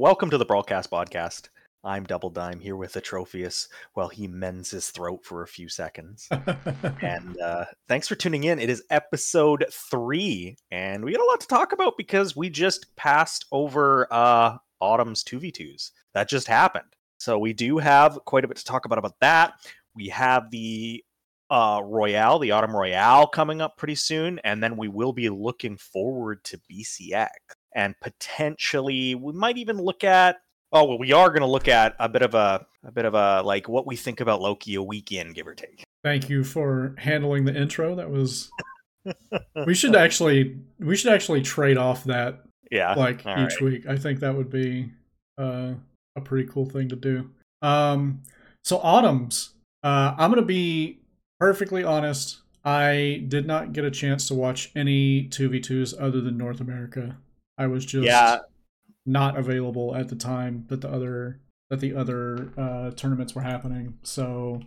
Welcome to the Broadcast Podcast. I'm Double Dime here with Atrophius while he mends his throat for a few seconds. and uh, thanks for tuning in. It is episode three, and we got a lot to talk about because we just passed over uh, Autumn's 2v2s. That just happened. So we do have quite a bit to talk about about that. We have the uh, Royale, the Autumn Royale coming up pretty soon, and then we will be looking forward to BCX and potentially we might even look at oh well we are going to look at a bit of a a bit of a like what we think about Loki a weekend give or take. Thank you for handling the intro. That was we should actually we should actually trade off that yeah like All each right. week. I think that would be uh, a pretty cool thing to do. Um so autumns uh I'm going to be perfectly honest. I did not get a chance to watch any 2v2s other than North America. I was just yeah. not available at the time that the other that the other uh, tournaments were happening. So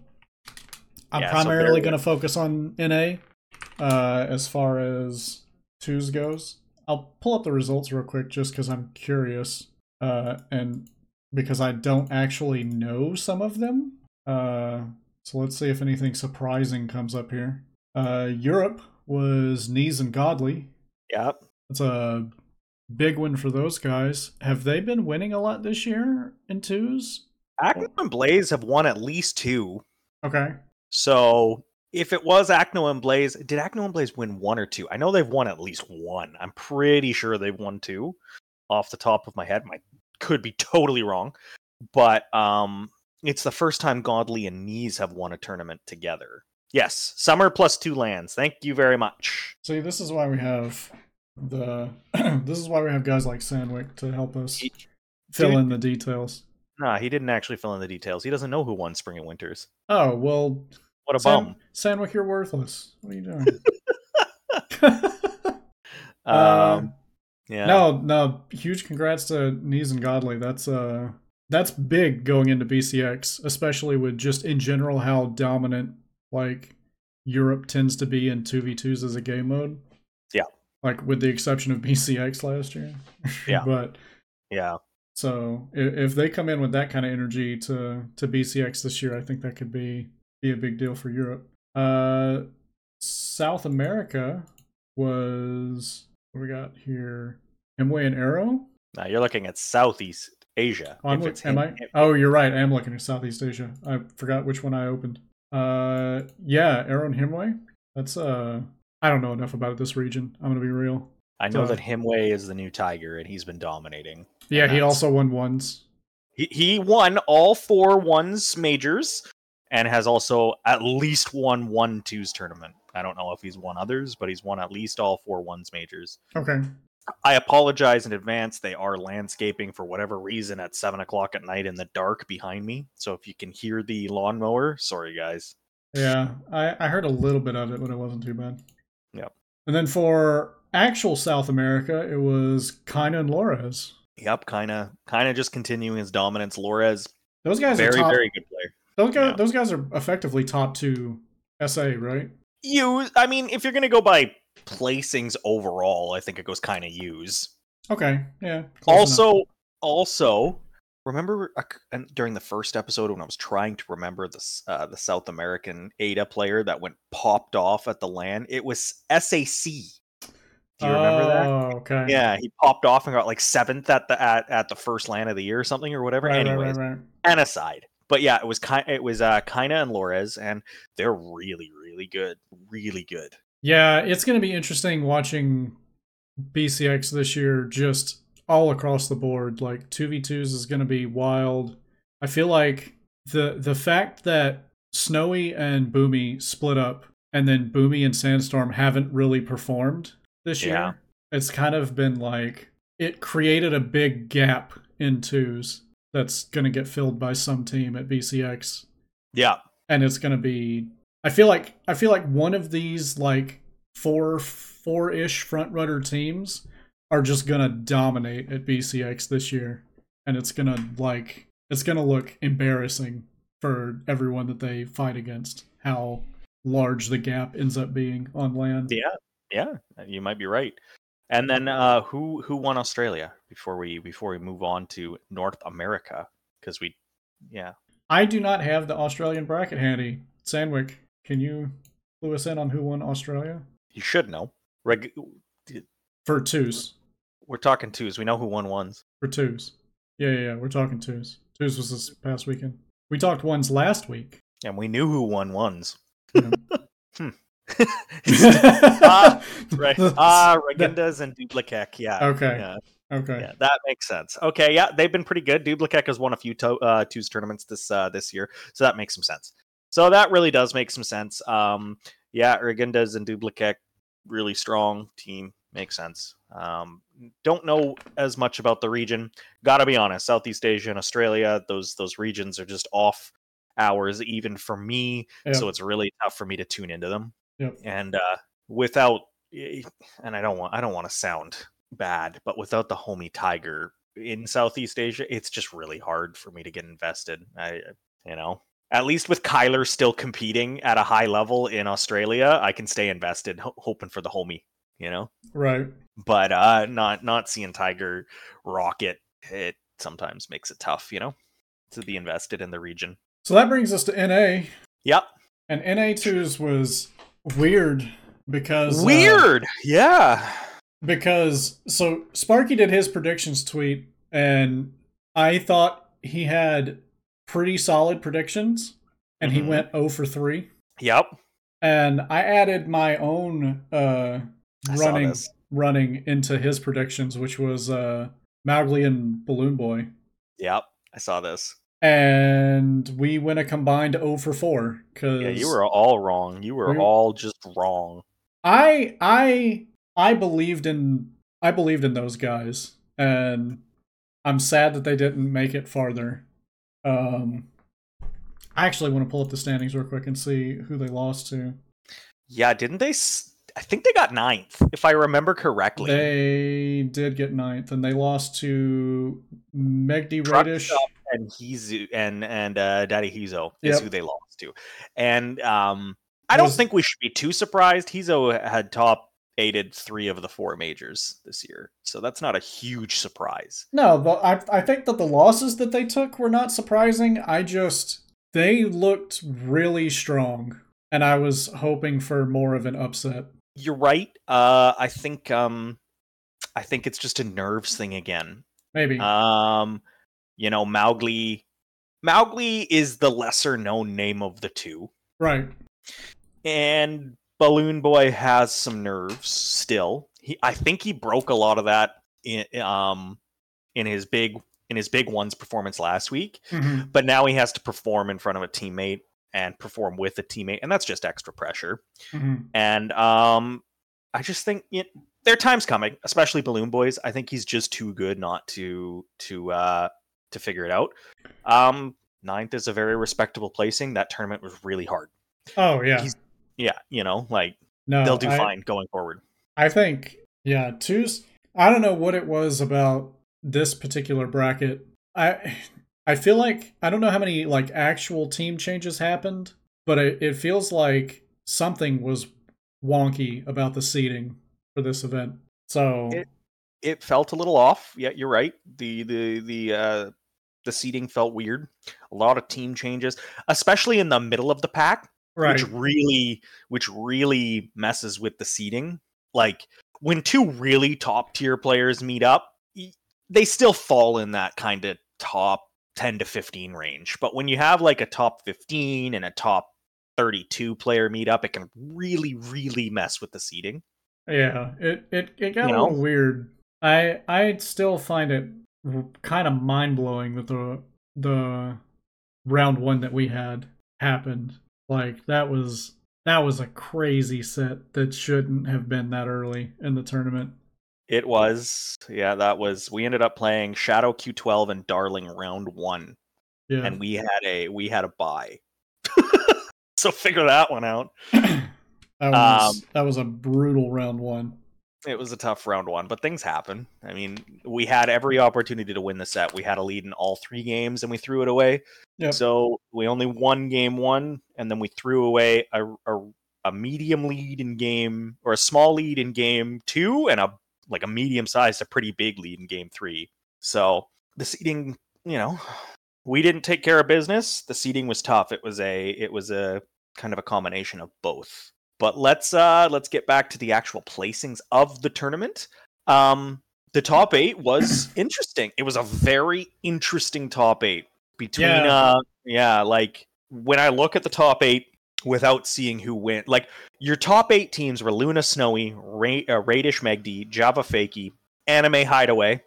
I'm yeah, primarily so going to focus on NA uh, as far as twos goes. I'll pull up the results real quick just because I'm curious uh, and because I don't actually know some of them. Uh, so let's see if anything surprising comes up here. Uh, Europe was Knees and Godly. Yep. It's a big one for those guys. Have they been winning a lot this year in twos? Acno and Blaze have won at least two. Okay. So if it was Acno and Blaze, did Acno and Blaze win one or two? I know they've won at least one. I'm pretty sure they've won two off the top of my head. My could be totally wrong. But um it's the first time Godly and Knees have won a tournament together. Yes, summer plus two LANs. Thank you very much. See, this is why we have the this is why we have guys like Sandwick to help us he, fill in the details. Nah, he didn't actually fill in the details. He doesn't know who won Spring and Winters. Oh well, what a Sam, bum! Sandwick, you're worthless. What are you doing? um, uh, yeah. No, no. Huge congrats to Knees and Godly. That's uh, that's big going into BCX, especially with just in general how dominant like Europe tends to be in two v twos as a game mode like with the exception of BCX last year. Yeah. but yeah. So if, if they come in with that kind of energy to to BCX this year, I think that could be be a big deal for Europe. Uh, South America was what we got here. Himway and Arrow. Now you're looking at Southeast Asia. Oh, look, am I? Oh, you're right. I am looking at Southeast Asia. I forgot which one I opened. Uh, yeah, Arrow and Himway. That's uh I don't know enough about this region. I'm gonna be real. I know that Himway is the new Tiger, and he's been dominating. Yeah, he also won ones. He he won all four ones majors, and has also at least won one twos tournament. I don't know if he's won others, but he's won at least all four ones majors. Okay. I apologize in advance. They are landscaping for whatever reason at seven o'clock at night in the dark behind me. So if you can hear the lawnmower, sorry guys. Yeah, I, I heard a little bit of it, but it wasn't too bad. Yep. And then for actual South America, it was Kaina and Lores. Yep, Kaina, Kaina just continuing his dominance. Lores, those guys very, are top, very good player. Those guys, yeah. those guys are effectively top two SA, right? You, I mean, if you're gonna go by placings overall, I think it goes kind of use. Okay, yeah. Also, enough. also, remember uh, during the first episode when I was trying to remember the uh, the South American Ada player that went popped off at the LAN? It was SAC. Do you remember that? Oh, okay. Yeah, he popped off and got like seventh at the at, at the first LAN of the year or something or whatever. Right, Anyways, right, right, and aside, but yeah, it was kind it was uh Kaina and Lores, and they're really really good, really good. Yeah, it's going to be interesting watching BCX this year. Just all across the board. Like 2v2s is going to be wild. I feel like the the fact that Snowy and Boomy split up and then Boomy and Sandstorm haven't really performed this year. It's kind of been like it created a big gap in twos that's going to get filled by some team at BCX. Yeah. And it's going to be I feel like I feel like one of these like four four-ish front runner teams are just gonna dominate at BCX this year, and it's gonna like it's gonna look embarrassing for everyone that they fight against. How large the gap ends up being on LAN. Yeah, yeah, you might be right. And then uh, who who won Australia? before we before we move on to North America because we yeah I do not have the Australian bracket handy. Sandwick, can you clue us in on who won Australia you should know. Reg- for twos? We're talking twos. We know who won ones. For twos. Yeah, yeah, yeah. We're talking twos. Twos was this past weekend. We talked ones last week. And we knew who won ones. Yeah. hmm. ah, right. Ah, Regendas and Dublikek. Yeah. Okay. Yeah. Okay. Yeah, that makes sense. Okay, yeah, they've been pretty good. Dublikek has won a few to- uh, twos tournaments this uh, this year, so that makes some sense. So that really does make some sense. Um, yeah, Regendas and Dublikek, really strong team. Makes sense. Um, don't know as much about the region. Gotta be honest, Southeast Asia and Australia, those those regions are just off hours even for me. Yeah. So it's really tough for me to tune into them. Yep. And uh, without, and I don't want I don't want to sound bad, but without the homie Tiger in Southeast Asia, it's just really hard for me to get invested. I, you know, at least with Kyler still competing at a high level in Australia, I can stay invested, ho- hoping for the homie. You know, Right. but uh, not not seeing Tiger rocket it sometimes makes it tough. You know, to be invested in the region. So that brings us to NA. Yep. And NA2s was weird because. uh, Weird. yeah. because so Sparky did his predictions tweet, and I thought he had pretty solid predictions, and Mhm. he went 0 for 3. Yep. And I added my own uh, running running into his predictions, which was uh, Mowgli and Balloon Boy. Yep. I saw this. And we went a combined 0 for 4. Cause Yeah, you were all wrong. You were We- all just wrong. I I I believed in I believed in those guys, and I'm sad that they didn't make it farther. Um, I actually want to pull up the standings real quick and see who they lost to. Yeah, didn't they? s- I think they got ninth, if I remember correctly. They did get ninth, and they lost to Megdi Radish. And Hizo and and uh, Daddy Hizo is Yep. who they lost to, and um, I don't Was- think we should be too surprised. Hizo had top aided three of the four majors this year, so that's not a huge surprise. No, the, I I think that the losses that they took were not surprising. I just they looked really strong, and I was hoping for more of an upset. You're right. Uh, I think um, I think it's just a nerves thing again. Maybe. Um, you know, Mowgli. Mowgli is the lesser known name of the two, right. and Balloon Boy has some nerves still. He, I think he broke a lot of that in um in his big in his big ones performance last week, Mhm. but now he has to perform in front of a teammate and perform with a teammate, and that's just extra pressure. Mhm. And um, I just think it, their time's coming, especially Balloon Boys. I think he's just too good not to to uh, to figure it out. Um, ninth is a very respectable placing. That tournament was really hard. Oh yeah. He's- Yeah, you know, like no, they'll do I, fine going forward. I think yeah. Two's. I don't know what it was about this particular bracket. I I feel like I don't know how many like actual team changes happened, but it, it feels like something was wonky about the seating for this event. So It- It felt a little off. Yeah, you're right. The the the uh, the seating felt weird. A lot of team changes, especially in the middle of the pack. right. which really which really messes with the seating like when two really top tier players meet up they still fall in that kind of top 10 to 15 range but when you have like a top 15 and a top 32 player meet up it can really really mess with the seating Yeah, it it, it got You a know? little weird. I I still find it kind of mind blowing that the the round one that we had happened. Like that was that was a crazy set that shouldn't have been that early in the tournament. It was yeah that was we ended up playing shadow q12 and darling round one Yeah, and we had a we had a buy so figure that one out that was um, that was a brutal round one. it was a tough round one, but things happen. I mean, we had every opportunity to win the set. We had a lead in all three games and we threw it away. Yep. So we only won game one, and then we threw away a, a, a medium lead in game or a small lead in game two and a like a medium sized to pretty big lead in game three. So the seeding, you know, we didn't take care of business. The seeding was tough. It was a it was a kind of a combination of both. But let's uh let's get back to the actual placings of the tournament. Um the top eight was interesting. It was a very interesting top eight between Yeah. uh yeah, like when I look at the top eight without seeing who win. like your top eight teams were Luna Snowy, Ra- uh, Radish Megdi, Java Fakey, Anime Hideaway.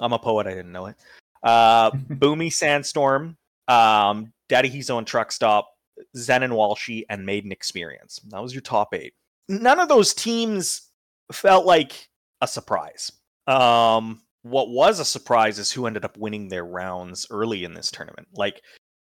I'm a poet, I didn't know it. Uh, Boomy Sandstorm, um, Daddy Hizo and Truck Stop, Zen and Walshy, and Maiden Experience. That was your top eight. None of those teams felt like a surprise. Um, what was a surprise is who ended up winning their rounds early in this tournament. Like,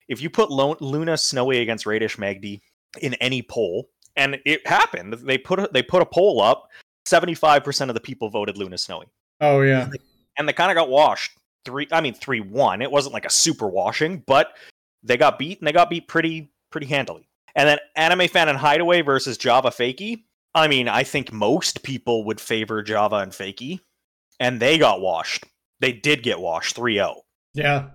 if you put Lo- Luna Snowy against Radish Magdi in any poll, and it happened, they put a, they put a poll up. Seventy five percent of the people voted Luna Snowy, Oh yeah. and they kind of got washed. Three, I mean three one. It wasn't like a super washing, but they got beat, and they got beat pretty pretty handily. And then Anime Fan and Hideaway versus Java Fakey. I mean, I think most people would favor Java and Fakey, and they got washed. They did get washed 3 0. Yeah.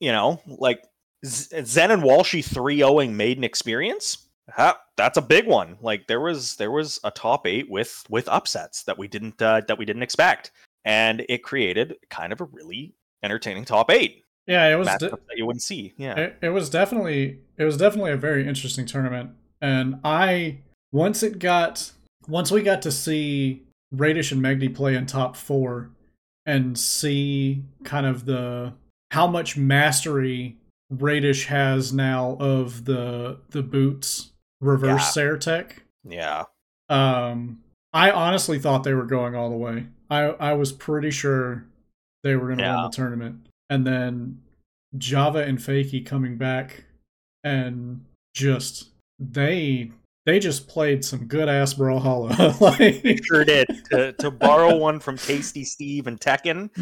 You know, like Zen and Walshy 3 0ing Maiden Experience. Ha, that's a big one. Like there was there was a top eight with with upsets that we didn't uh, that we didn't expect, and it created kind of a really entertaining top eight Yeah, it was de- that you wouldn't see. Yeah, it, it was definitely it was definitely a very interesting tournament. And I once it got once we got to see Radish and Megdi play in top four and see kind of the how much mastery Radish has now of the the boots reverse Yeah. Sair tech. yeah, Um, I honestly thought they were going all the way. I I was pretty sure they were going to Yeah. win the tournament, and then Java and Fakey coming back and just they they just played some good ass Brawlhalla. like sure did. to to borrow one from Tasty Steve and Tekken,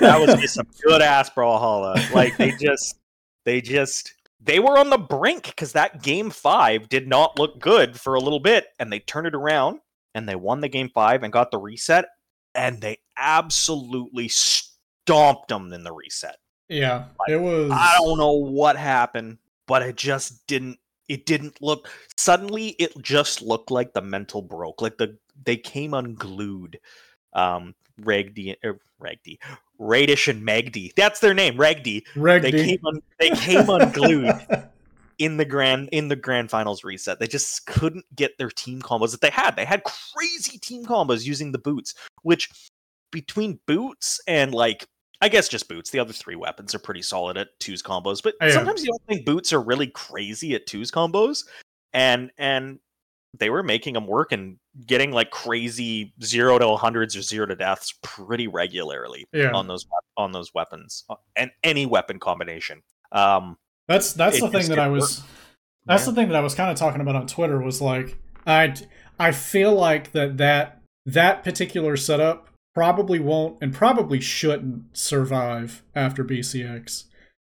that was just some good ass brawlhalla. Like they just, they just, they were on the brink because that game five did not look good for a little bit, and they turned it around and they won the game five and got the reset, and they absolutely stomped them in the reset. yeah, it was. I don't know what happened, but it just didn't. It didn't look. Suddenly, it just looked like the mental broke. Like the they came unglued. Um, Regdi, er, Regdi, Radish and Megdi. That's their name, Regdi. They came un, they came unglued in the grand in the grand finals reset. They just couldn't get their team combos that they had. They had crazy team combos using the boots, which between boots and like I guess just boots. The other three weapons are pretty solid at twos combos, but sometimes you don't think boots are really crazy at twos combos, and and they were making them work and getting like crazy zero to hundreds or zero to deaths pretty regularly yeah, on those on those weapons uh, and any weapon combination. Um, that's that's the thing that I was. That's yeah. the thing that I was kind of talking about on Twitter was like I I feel like that that that particular setup probably won't and probably shouldn't survive after BCX.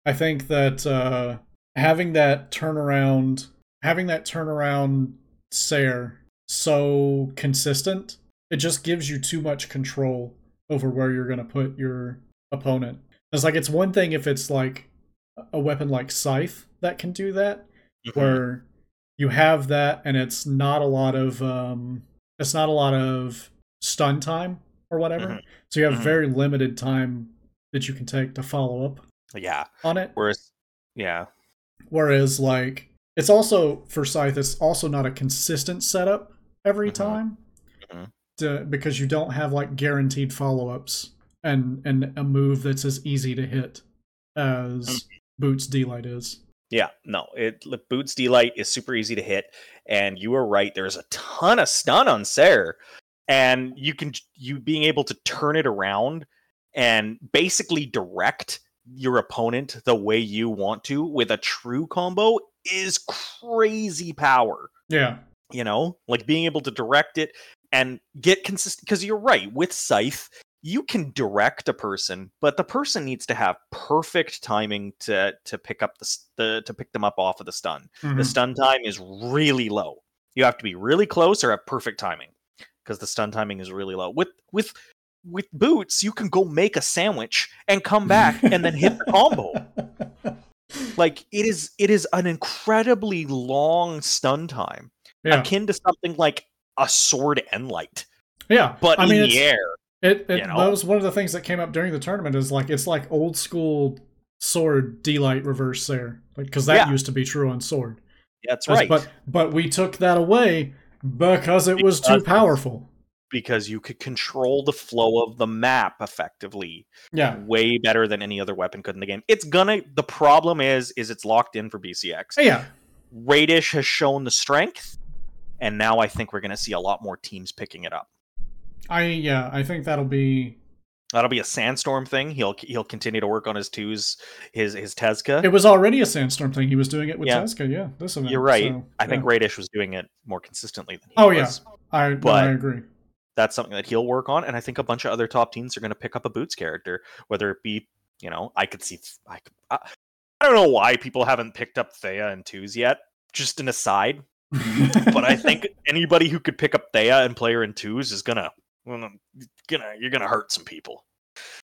I think that uh, having that turnaround, having that turnaround Sair so consistent, it just gives you too much control over where you're going to put your opponent. It's like it's one thing if it's like a weapon like Scythe that can do that, mhm. where you have that and it's not a lot of um it's not a lot of stun time or whatever Mhm. so you have Mhm. very limited time that you can take to follow up yeah. on it Whereas, yeah, whereas like it's also for scythe it's also not a consistent setup every Mhm. time Mhm. to, because you don't have like guaranteed follow-ups and and a move that's as easy to hit as boots delight is Yeah, no, it Boots Delight is super easy to hit, and you were right. There's a ton of stun on Sair, and you can you being able to turn it around and basically direct your opponent the way you want to with a true combo is crazy power. yeah You know, like being able to direct it and get consistent. Because you're right with Scythe, you can direct a person, but the person needs to have perfect timing to to pick up the, the to pick them up off of the stun. The Mhm. stun time is really low. You have to be really close or have perfect timing because the stun timing is really low. With with with boots, you can go make a sandwich and come back and then hit the combo. Like it is it is an incredibly long stun time. Yeah, Akin to something like a sword and light. yeah. But I in mean, the air. It, it you know? that was one of the things that came up during the tournament is like it's like old school sword delight reverse there like because that Yeah. used to be true on sword Yeah, That's As- right. but but we took that away because it was too Because- powerful because you could control the flow of the map effectively yeah way better than any other weapon could in the game. It's gonna the problem is is it's locked in for BCX. Oh, yeah Radish has shown the strength, and now I think we're gonna see a lot more teams picking it up. i yeah i think that'll be That'll be a sandstorm thing. He'll he'll continue to work on his twos, his his Tezca. it was already a sandstorm thing he was doing it with Yeah. Tezca, yeah this event, You're right. so, I think yeah. Radish was doing it more consistently than he Oh, yeah. was. I, no, but- I agree That's something that he'll work on, and I think a bunch of other top teams are going to pick up a Boots character, whether it be, you know, I could see, I, could, uh, I, I don't know why people haven't picked up Thea and twos yet. Just an aside, but I think anybody who could pick up Thea and play her in twos is gonna, gonna, gonna you're gonna hurt some people.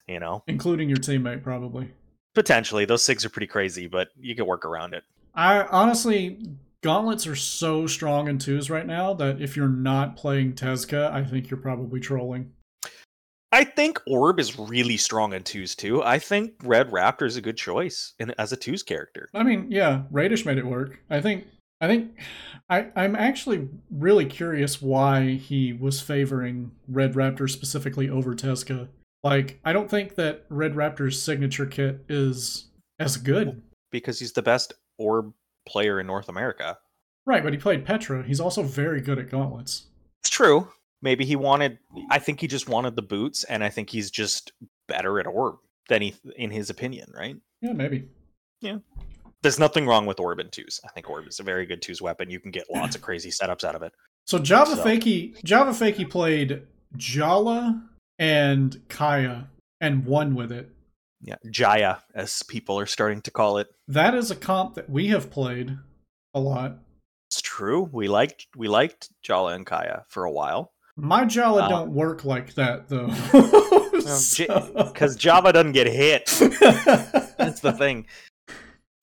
You know, including your teammate probably potentially those sigs are pretty crazy, but you can work around it. I honestly, gauntlets are so strong in twos right now that if you're not playing Tezca, I think you're probably trolling. I think Orb is really strong in twos too. I think Red Raptor is a good choice in, as a twos character. I mean, yeah, Radish made it work. I think. I think. I, I'm actually really curious why he was favoring Red Raptor specifically over Tezca. Like, I don't think that Red Raptor's signature kit is as good. because he's the best orb player in North America. Right, but he played Petra. He's also very good at gauntlets. It's true. Maybe he wanted. I think he just wanted the boots, and I think he's just better at orb than he, in his opinion, right? Yeah, maybe. Yeah. There's nothing wrong with orb in twos. I think orb is a very good twos weapon. You can get lots of crazy setups out of it. So Java So- Fakey Java Fakey played Jhala and Kaya and won with it. Yeah, Jaya, as people are starting to call it. That is a comp that we have played a lot. It's true. We liked we liked Jhala and Kaya for a while My Jhala Uh, don't work like that though. because Java doesn't get hit. That's the thing.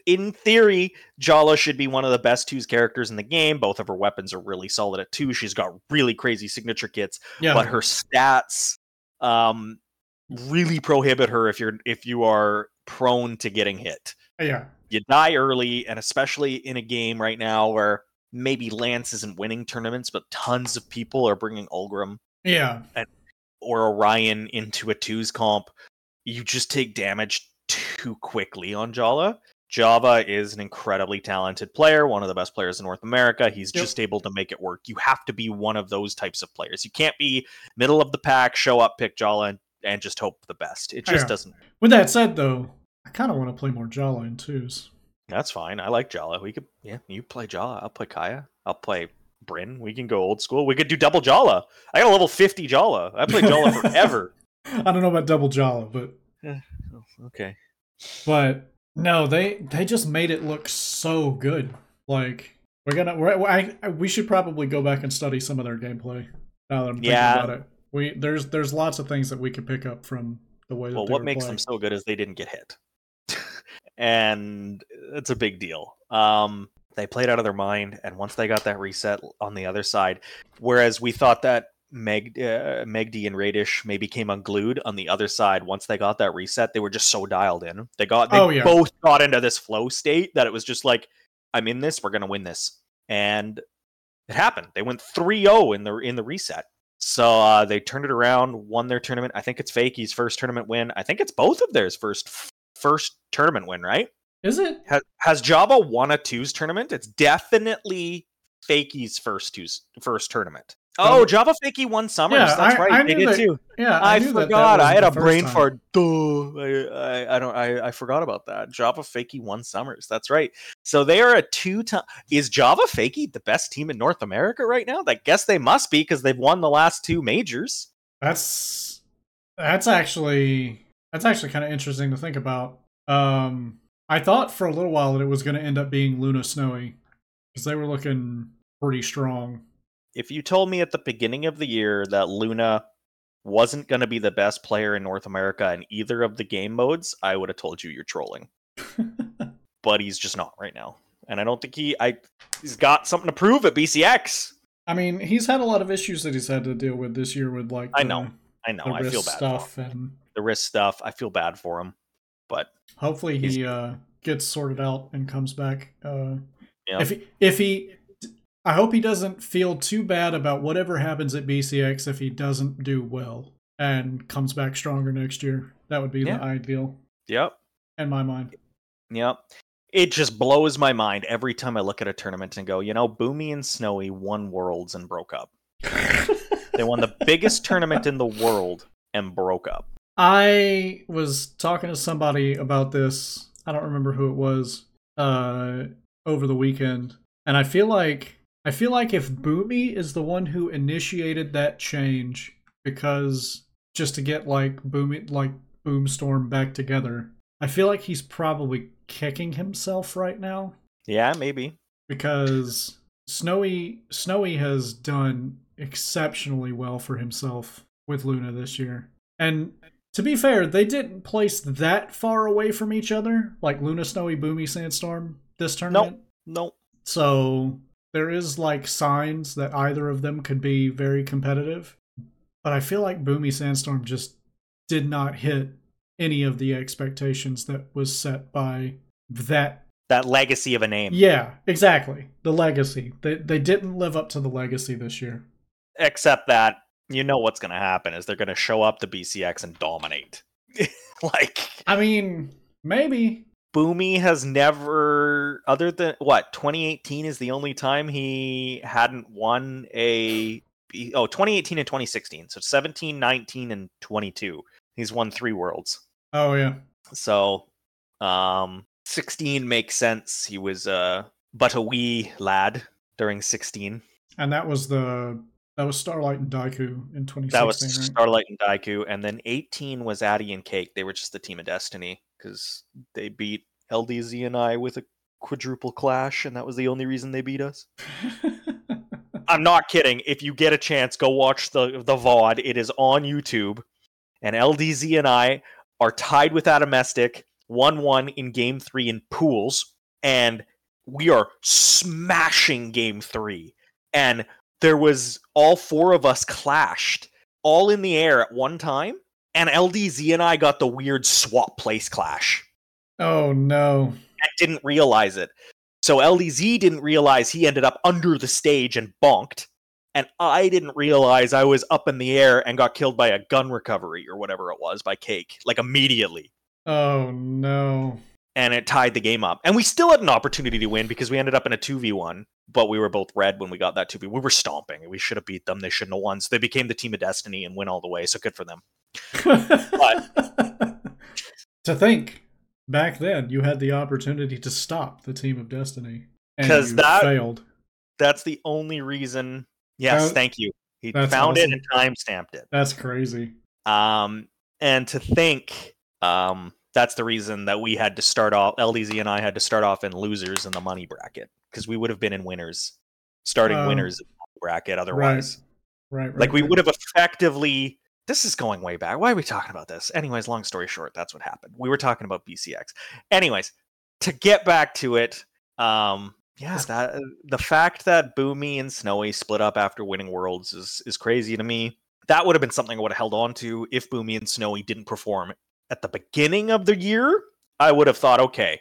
In theory, Jhala should be one of the best twos characters in the game. Both of her weapons are really solid at two. She's got really crazy signature kits, yeah, but her stats um, really prohibit her if you're if you are prone to getting hit. yeah, You die early, and especially in a game right now where maybe Lance isn't winning tournaments, but tons of people are bringing Ulgrim yeah. And, or Orion into a twos comp, you just take damage too quickly on Jhala. Java is an incredibly talented player, one of the best players in North America. He's Yep. just able to make it work. You have to be one of those types of players. You can't be middle of the pack, show up, pick Jhala, and, and just hope the best. It just doesn't. With that said, though, I kind of want to play more Jhala in twos. That's fine. I like Jhala. We could, yeah, you play Jhala. I'll play Kaya. I'll play Bryn. We can go old school. We could do double Jhala. I got a level 50 Jhala. I played Jhala forever. I don't know about double Jhala, but eh, Oh, okay. but no, they they just made it look so good. Like we're gonna, we're, I, I- we should probably go back and study some of their gameplay. Now that I'm thinking Yeah. about it, we there's there's lots of things that we could pick up from the way. That well they what makes playing. them so good is they didn't get hit and it's a big deal um they played out of their mind and once they got that reset on the other side whereas we thought that meg uh, megd and radish maybe came unglued on the other side once they got that reset they were just so dialed in they got they Oh, yeah. both got into this flow state that it was just like i'm in this we're gonna win this and it happened they went 3-0 in the in the reset so uh, they turned it around, won their tournament. I think it's Fakey's first tournament win. I think it's both of theirs first first tournament win, right? Is it? Has, has Java won a twos tournament? It's definitely Fakey's first twos first tournament. Oh, Um, Java Fakey won Summers. yeah, That's I- right. I they did that- too. Yeah, I, knew that that forgot. I had a brain time. fart. Duh. I, I, I don't. I, I forgot about that. Java Fakey won Summers. That's right. So they are a two time. Is Java Fakey the best team in North America right now? I guess they must be because they've won the last two majors. That's that's actually that's actually kind of interesting to think about. Um, I thought for a little while that it was going to end up being Luna Snowy because they were looking pretty strong. If you told me at the beginning of the year that Luna wasn't going to be the best player in North America in either of the game modes, I would have told you you're trolling. but he's just not right now. And I don't think he I he's got something to prove at BCX. I mean, he's had a lot of issues that he's had to deal with this year with like I know. I know. I feel bad stuff and the wrist stuff. I feel bad for him. But hopefully he uh gets sorted out and comes back uh yeah. if he, if he I hope he doesn't feel too bad about whatever happens at BCX if he doesn't do well and comes back stronger next year. That would be yeah. the ideal. Yep. In my mind. Yep. It just blows my mind every time I look at a tournament and go, you know, Boomy and Snowy won worlds and broke up. they won the biggest tournament in the world and broke up. I was talking to somebody about this. I don't remember who it was. Uh over the weekend. And I feel like I feel like if Boomy is the one who initiated that change because just to get like Boomy like Boomstorm back together, I feel like he's probably kicking himself right now. Yeah, maybe. Because Snowy Snowy has done exceptionally well for himself with Luna this year. And to be fair, they didn't place that far away from each other, like Luna Snowy Boomy Sandstorm this tournament. Nope. Nope. So there is like signs that either of them could be very competitive. But I feel like Boomy Sandstorm just did not hit any of the expectations that was set by that that legacy of a name. Yeah, exactly. The legacy. They they didn't live up to the legacy this year. Except that you know what's going to happen is they're going to show up to BCX and dominate. like I mean, maybe Boomy has never, other than what, 2018 is the only time he hadn't won a. Oh, 2018 and 2016. So 17, 19, and 22. He's won three worlds. Oh, yeah. So um, 16 makes sense. He was uh, but a wee lad during 16. And that was the that was Starlight and Daiku in 2016. That was right? Starlight and Daiku, and then 18 was Addy and Cake. They were just the team of destiny because they beat LDZ and I with a quadruple clash, and that was the only reason they beat us. I'm not kidding. If you get a chance, go watch the the VOD. It is on YouTube, and LDZ and I are tied with Atomistic one one in Game Three in pools, and we are smashing Game Three. And there was all four of us clashed all in the air at one time, and LDZ and I got the weird swap place clash. Oh no. I didn't realize it. So LDZ didn't realize he ended up under the stage and bonked. And I didn't realize I was up in the air and got killed by a gun recovery or whatever it was by Cake, like immediately. Oh no. And it tied the game up. And we still had an opportunity to win because we ended up in a 2v1, but we were both red when we got that 2v. We were stomping. We should have beat them. They shouldn't have won. So they became the team of destiny and win all the way. So good for them. But to think back then you had the opportunity to stop the team of destiny because that failed. that's the only reason yes that, thank you. He found awesome. it and time stamped it. That's crazy. Um and to think um that's the reason that we had to start off ldz and i had to start off in losers in the money bracket because we would have been in winners starting um, winners in the bracket otherwise. Right, right, right like we right. would have effectively this is going way back. Why are we talking about this? Anyways, long story short, that's what happened. We were talking about BCX. Anyways, to get back to it, um, yeah, that the fact that Boomy and Snowy split up after winning Worlds is is crazy to me. That would have been something I would have held on to if Boomy and Snowy didn't perform at the beginning of the year. I would have thought, okay,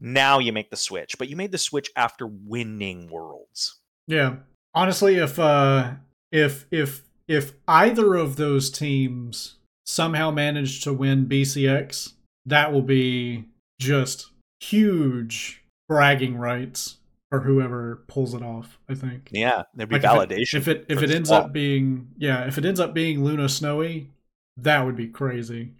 now you make the switch, but you made the switch after winning Worlds. Yeah, honestly, if uh, if if if either of those teams somehow manage to win BCX, that will be just huge bragging rights for whoever pulls it off. I think. Yeah, there'd be like validation. If it if it, if it ends up being yeah, if it ends up being Luna Snowy, that would be crazy.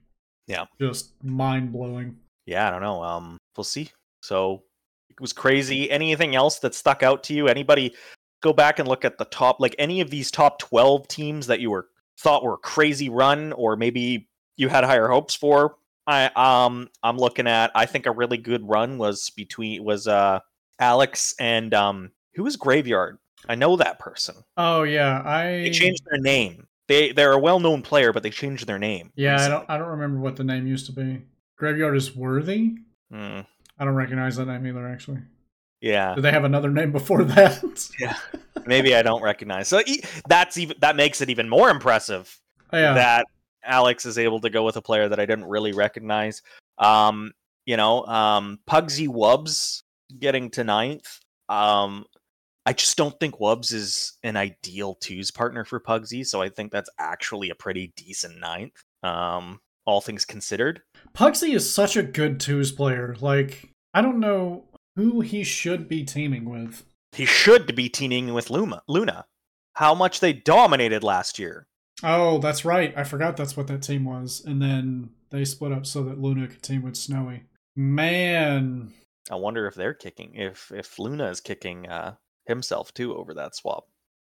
Yeah, just mind blowing. Yeah, I don't know. Um, we'll see. So it was crazy. Anything else that stuck out to you? Anybody go back and look at the top, like any of these top 12 teams that you were thought were crazy run or maybe you had higher hopes for. I um I'm looking at I think a really good run was between was uh Alex and um who was Graveyard? I know that person. Oh yeah, I they changed their name. They they're a well known player, but they changed their name. Yeah, I don't I don't remember what the name used to be. Graveyard is worthy. Mm, I don't recognize that name either. Actually, yeah, do they have another name before that? yeah. Maybe I don't recognize. So that's even that makes it even more impressive Oh, yeah, that Alex is able to go with a player that I didn't really recognize. Um, you know, um, Pugsy Wubs getting to ninth. Um, I just don't think Wubs is an ideal twos partner for Pugsy, so I think that's actually a pretty decent ninth. Um, all things considered. Pugsy is such a good twos player. Like, I don't know who he should be teaming with. He should be teaming with Luma Luna. How much they dominated last year. Oh, that's right. I forgot that's what that team was. And then they split up so that Luna could team with Snowy. Man, I wonder if they're kicking if if Luna is kicking uh himself too over that swap.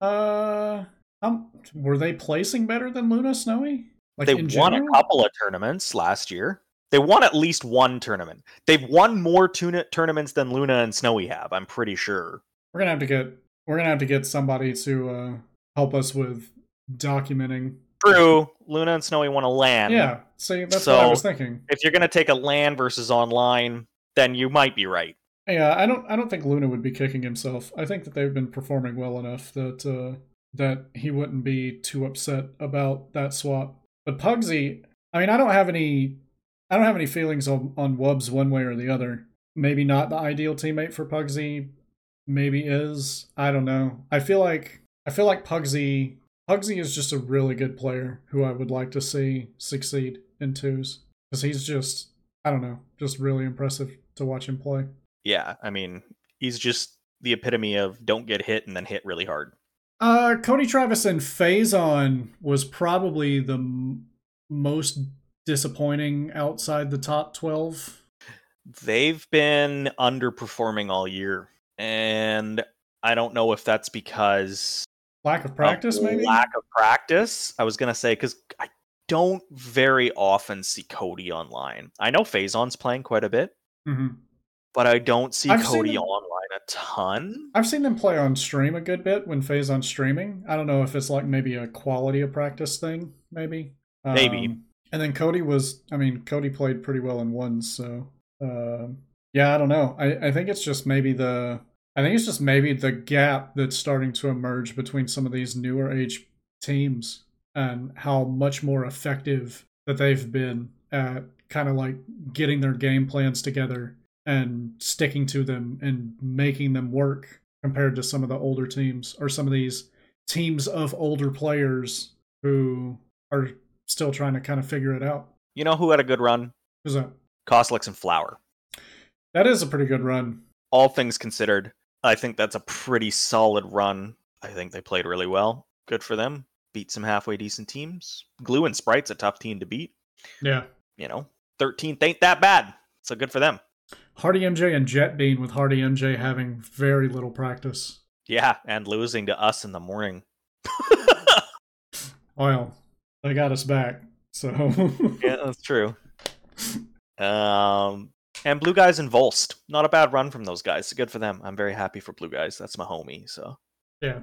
uh, um, were they placing better than Luna Snowy? Like they won general? a couple of tournaments last year. They won at least one tournament. They've won more tuna- tournaments than Luna and Snowy have. I'm pretty sure. We're gonna have to get we're gonna have to get somebody to uh help us with documenting. True, Luna and Snowy want a LAN. Yeah, see, that's what I was thinking. If you're gonna take a LAN versus online, then you might be right. Yeah, I don't I don't think Luna would be kicking himself. I think that they've been performing well enough that uh that he wouldn't be too upset about that swap. But Pugsy, I mean, I don't have any I don't have any feelings on on Wubbs one way or the other. Maybe not the ideal teammate for Pugsy, maybe is. I don't know. I feel like I feel like Pugsy Pugsy is just a really good player who I would like to see succeed in twos because he's just I don't know, just really impressive to watch him play. Yeah, I mean, he's just the epitome of don't get hit and then hit really hard. Uh, Cody Travis and Phazon was probably the m- most disappointing outside the top 12. They've been underperforming all year, and I don't know if that's because Lack of of practice, maybe? lack of practice. I was gonna say because I don't very often see Cody online. I know Phazon's playing quite a bit, hmm but I don't see I've Cody him- online a ton. I've seen them play on stream a good bit when Phazon's streaming. I don't know if it's like maybe a quality of practice thing, maybe. Maybe. Um, and then Cody was, I mean, Cody played pretty well in ones, so um yeah, I don't know. I, I think it's just maybe the I think it's just maybe the gap that's starting to emerge between some of these newer age teams and how much more effective that they've been at kind of like getting their game plans together and sticking to them and making them work compared to some of the older teams or some of these teams of older players who are still trying to kind of figure it out. You know who had a good run? Who's that? Koslex and Flower. That is a pretty good run. All things considered, I think that's a pretty solid run. I think they played really well. Good for them. Beat some halfway decent teams. Glue and Sprite's a tough team to beat. Yeah. You know, 13th ain't that bad. So good for them. Hardy MJ and Jet Bean with Hardy MJ having very little practice. Yeah, and losing to us in the morning. Well, they got us back. So yeah, that's true. Um, and Blue Guys and Volst. Not a bad run from those guys. Good for them. I'm very happy for Blue Guys. That's my homie. So yeah.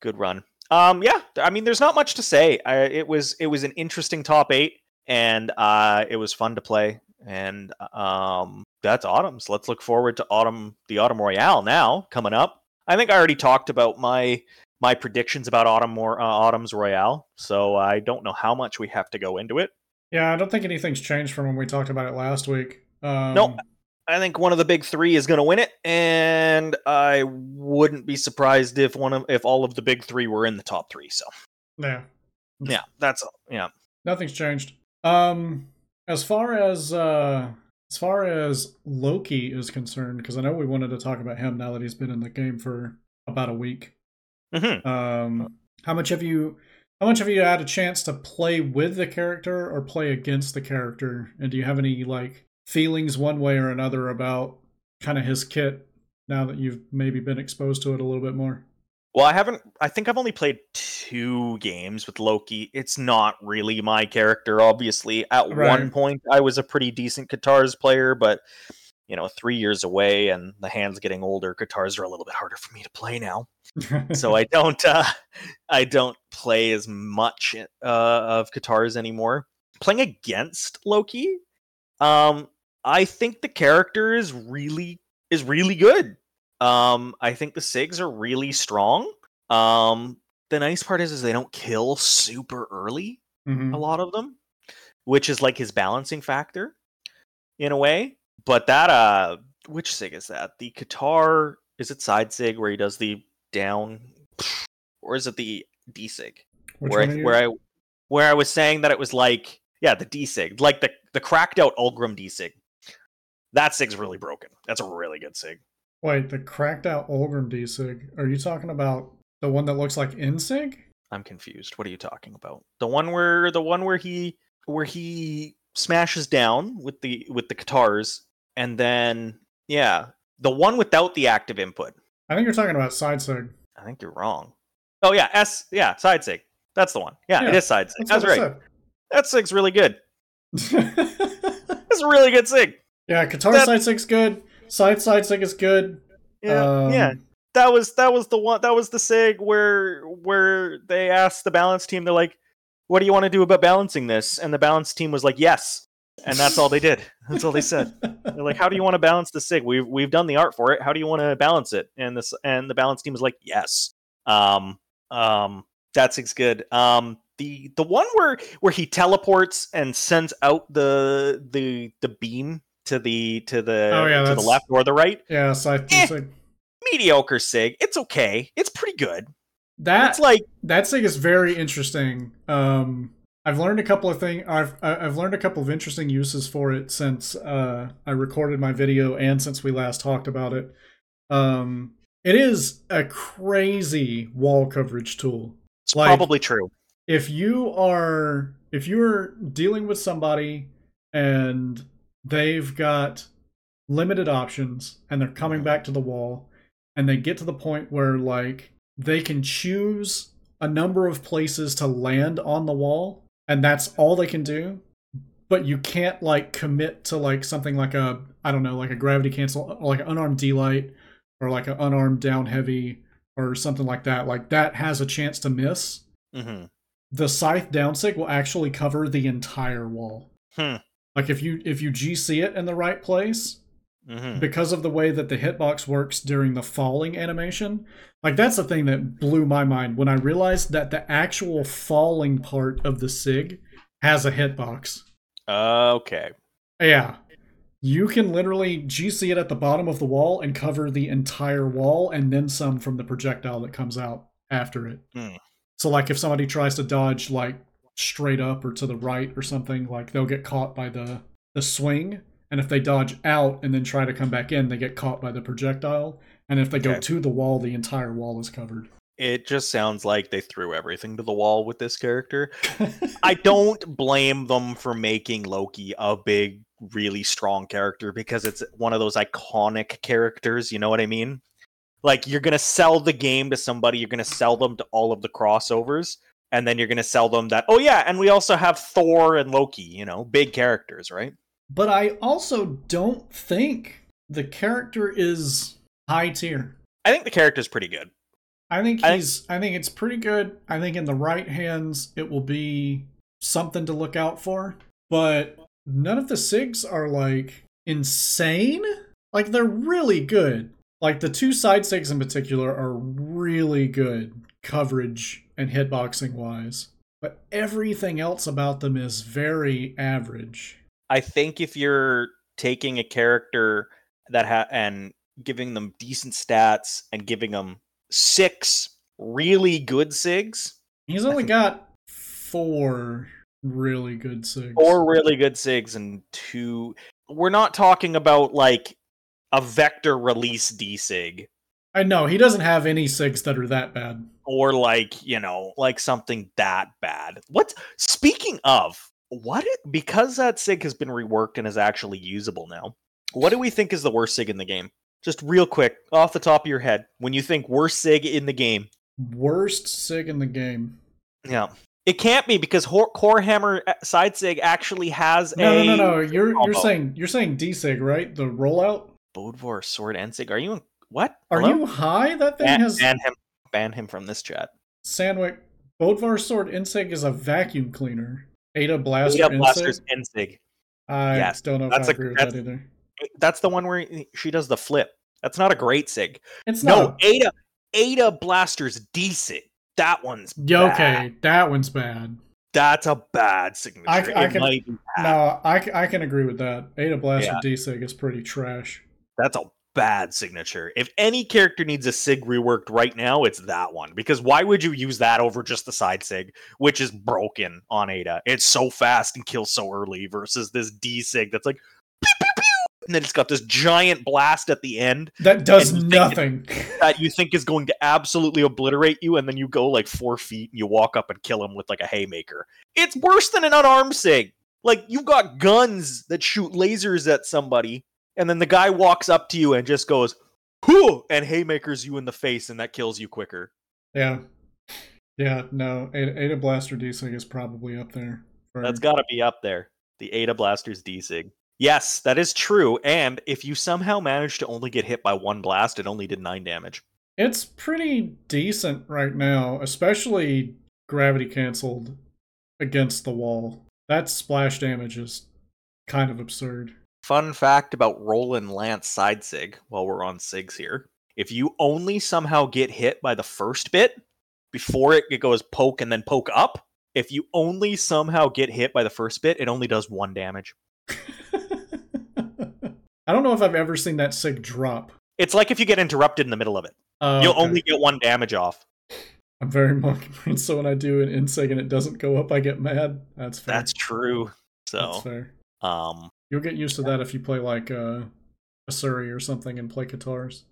good run. Um, yeah, I mean, there's not much to say. I, it was it was an interesting top eight, and uh, it was fun to play. And um, that's autumn. So Let's look forward to autumn, the autumn royale now coming up. I think I already talked about my my predictions about autumn or uh, autumn's royale, so I don't know how much we have to go into it. Yeah, I don't think anything's changed from when we talked about it last week. Um, Nope. I think one of the big three is going to win it, and I wouldn't be surprised if one of if all of the big three were in the top three. So Yeah. yeah, that's yeah. Nothing's changed. Um, as far as uh, as far as Loki is concerned, because I know we wanted to talk about him now that he's been in the game for about a week. Hmm Um, how much have you? How much have you had a chance to play with the character or play against the character? And do you have any like feelings one way or another about kind of his kit now that you've maybe been exposed to it a little bit more? Well, I haven't. I think I've only played two games with Loki. It's not really my character, obviously. At Right. one point, I was a pretty decent guitars player, but you know three years away and the hands getting older guitars are a little bit harder for me to play now. So i don't uh i don't play as much uh of guitars anymore. Playing against loki um i think the character is really is really good. Um i think the sigs are really strong. Um the nice part is is they don't kill super early Mhm. a lot of them which is like his balancing factor in a way but that uh which sig is that the guitar is it side sig where he does the down or is it the d sig where I, where I where I was saying that it was like yeah the D sig like the the cracked out Ulgrim D sig. That sig's really broken. That's a really good sig. Wait, the cracked out Ulgrim D Sig. Are you talking about the one that looks like Insig? I'm confused. What are you talking about? The one where the one where he where he smashes down with the with the guitars and then yeah the one without the active input. I think you're talking about Side Sig. I think you're wrong. Oh yeah, S yeah side sig. That's the one. Yeah, it Yeah, is side sig. That's, That's, right. That sig's really good. That's a really good sig. yeah, guitar That- side sig's good. Side side sig is good. Yeah, yeah. Um, that was that was the one that was the sig where where they asked the balance team they're like what do you want to do about balancing this and the balance team was like yes and that's all they did that's all they said they're like how do you want to balance the sig we've we've done the art for it how do you want to balance it and this and the balance team was like yes um um that sig's good um the the one where where he teleports and sends out the the the beam to the to the Oh, yeah, to the left or the right yeah, side Eh. sig. mediocre sig. It's okay. It's pretty good. That It's like that sig is very interesting. Um, I've learned a couple of things. I've I've learned a couple of interesting uses for it since uh, I recorded my video and since we last talked about it. Um, it is a crazy wall coverage tool. it's like- probably true. If you are if you're dealing with somebody and they've got limited options and they're coming back to the wall and they get to the point where like they can choose a number of places to land on the wall and that's all they can do. But you can't like commit to like something like a i don't know like a gravity cancel or like an unarmed d-light or like an unarmed down heavy or something like that. Like that has a chance to miss. Hmm the scythe downsig will actually cover the entire wall. Hmm. like if you if you gc it in the right place hmm because of the way that the hitbox works during the falling animation like that's the thing that blew my mind when i realized that the actual falling part of the sig has a hitbox. Okay. yeah. You can literally gc it at the bottom of the wall and cover the entire wall and then some from the projectile that comes out after it. Hmm. so like if somebody tries to dodge like straight up or to the right or something like they'll get caught by the the swing and if they dodge out and then try to come back in they get caught by the projectile and if they go to the wall the entire wall is covered It just sounds like they threw everything to the wall with this character. I don't blame them for making Loki a big, really strong character because it's one of those iconic characters. You know what I mean? Like you're gonna sell the game to somebody, you're gonna sell them to all of the crossovers, and then you're gonna sell them that. Oh yeah, and we also have Thor and Loki. You know, big characters, right? But i also don't think the character is high tier I think the character is pretty good. I think I- he's. I think it's pretty good. I think in the right hands, it will be something to look out for. But none of the sigs are like insane. Like they're really good. Like the two side sigs in particular are really good coverage and hitboxing wise. But everything else about them is very average. I think if you're taking a character that ha- and giving them decent stats and giving them six really good sigs He's only got four really good sigs. or really good sigs and two we're not talking about like a vector release d sig I know he doesn't have any sigs that are that bad. or like you know like something that bad what speaking of what it, because that sig has been reworked and is actually usable now what do we think is the worst sig in the game just real quick off the top of your head when you think worst sig in the game Worst sig in the game. yeah It can't be because Hor- Kor Hammer uh, Side Sig actually has No, a no, no, no. You're you're saying you're saying D-Sig, right? The rollout. Bodvar Sword Ensig. Are you in what? Are Hello? you high? That thing ban, has ban him? Ban him from this chat. Sandwick. Bodvar Sword Insig is a vacuum cleaner. Ada Blaster Ada Blasters. Ensig. I don't know if that's I a- agree with that's- that either. That's the one where she does the flip. That's not a great sig. It's No, not. Ada Ada Blasters decent. That one's bad. okay, that one's bad. That's a bad signature. I- I can- might be bad. No, I, I can agree with that. Ada Blaster Yeah. D-Sig is pretty trash. That's a bad signature. If any character needs a sig reworked right now, it's that one. Because why would you use that over just the side sig, which is broken on Ada? It's so fast and kills so early versus this D sig that's like pew, pew, pew, and then it's got this giant blast at the end That does nothing. that you think is going to absolutely obliterate you, and then you go like four feet and you walk up and kill him with like a haymaker. It's worse than an unarmed sig. Like you've got guns that shoot lasers at somebody, and then the guy walks up to you and just goes, "Whoo!" and haymakers you in the face, and that kills you quicker. yeah. Yeah, no. Ada, Ada Blaster D-Sig is probably up there. for- That's got to be up there. The Ada Blaster's D sig. Yes, that is true. And if you somehow manage to only get hit by one blast, it only did nine damage. It's pretty decent right now, especially gravity canceled against the wall. That splash damage is kind of absurd. Fun fact about Roland Lance side sig while we're on SIGs here. If you only somehow get hit by the first bit before it, it goes poke and then poke up, if you only somehow get hit by the first bit, it only does one damage. I don't know if I've ever seen that sig drop. It's like if you get interrupted in the middle of it. Uh, You'll okay. only get one damage off. I'm very monkey brain, so when I do an insig and it doesn't go up, I get mad. That's fair. That's true. That's So, fair. um, You'll get used to that if you play like uh, Asuri or something and play guitars.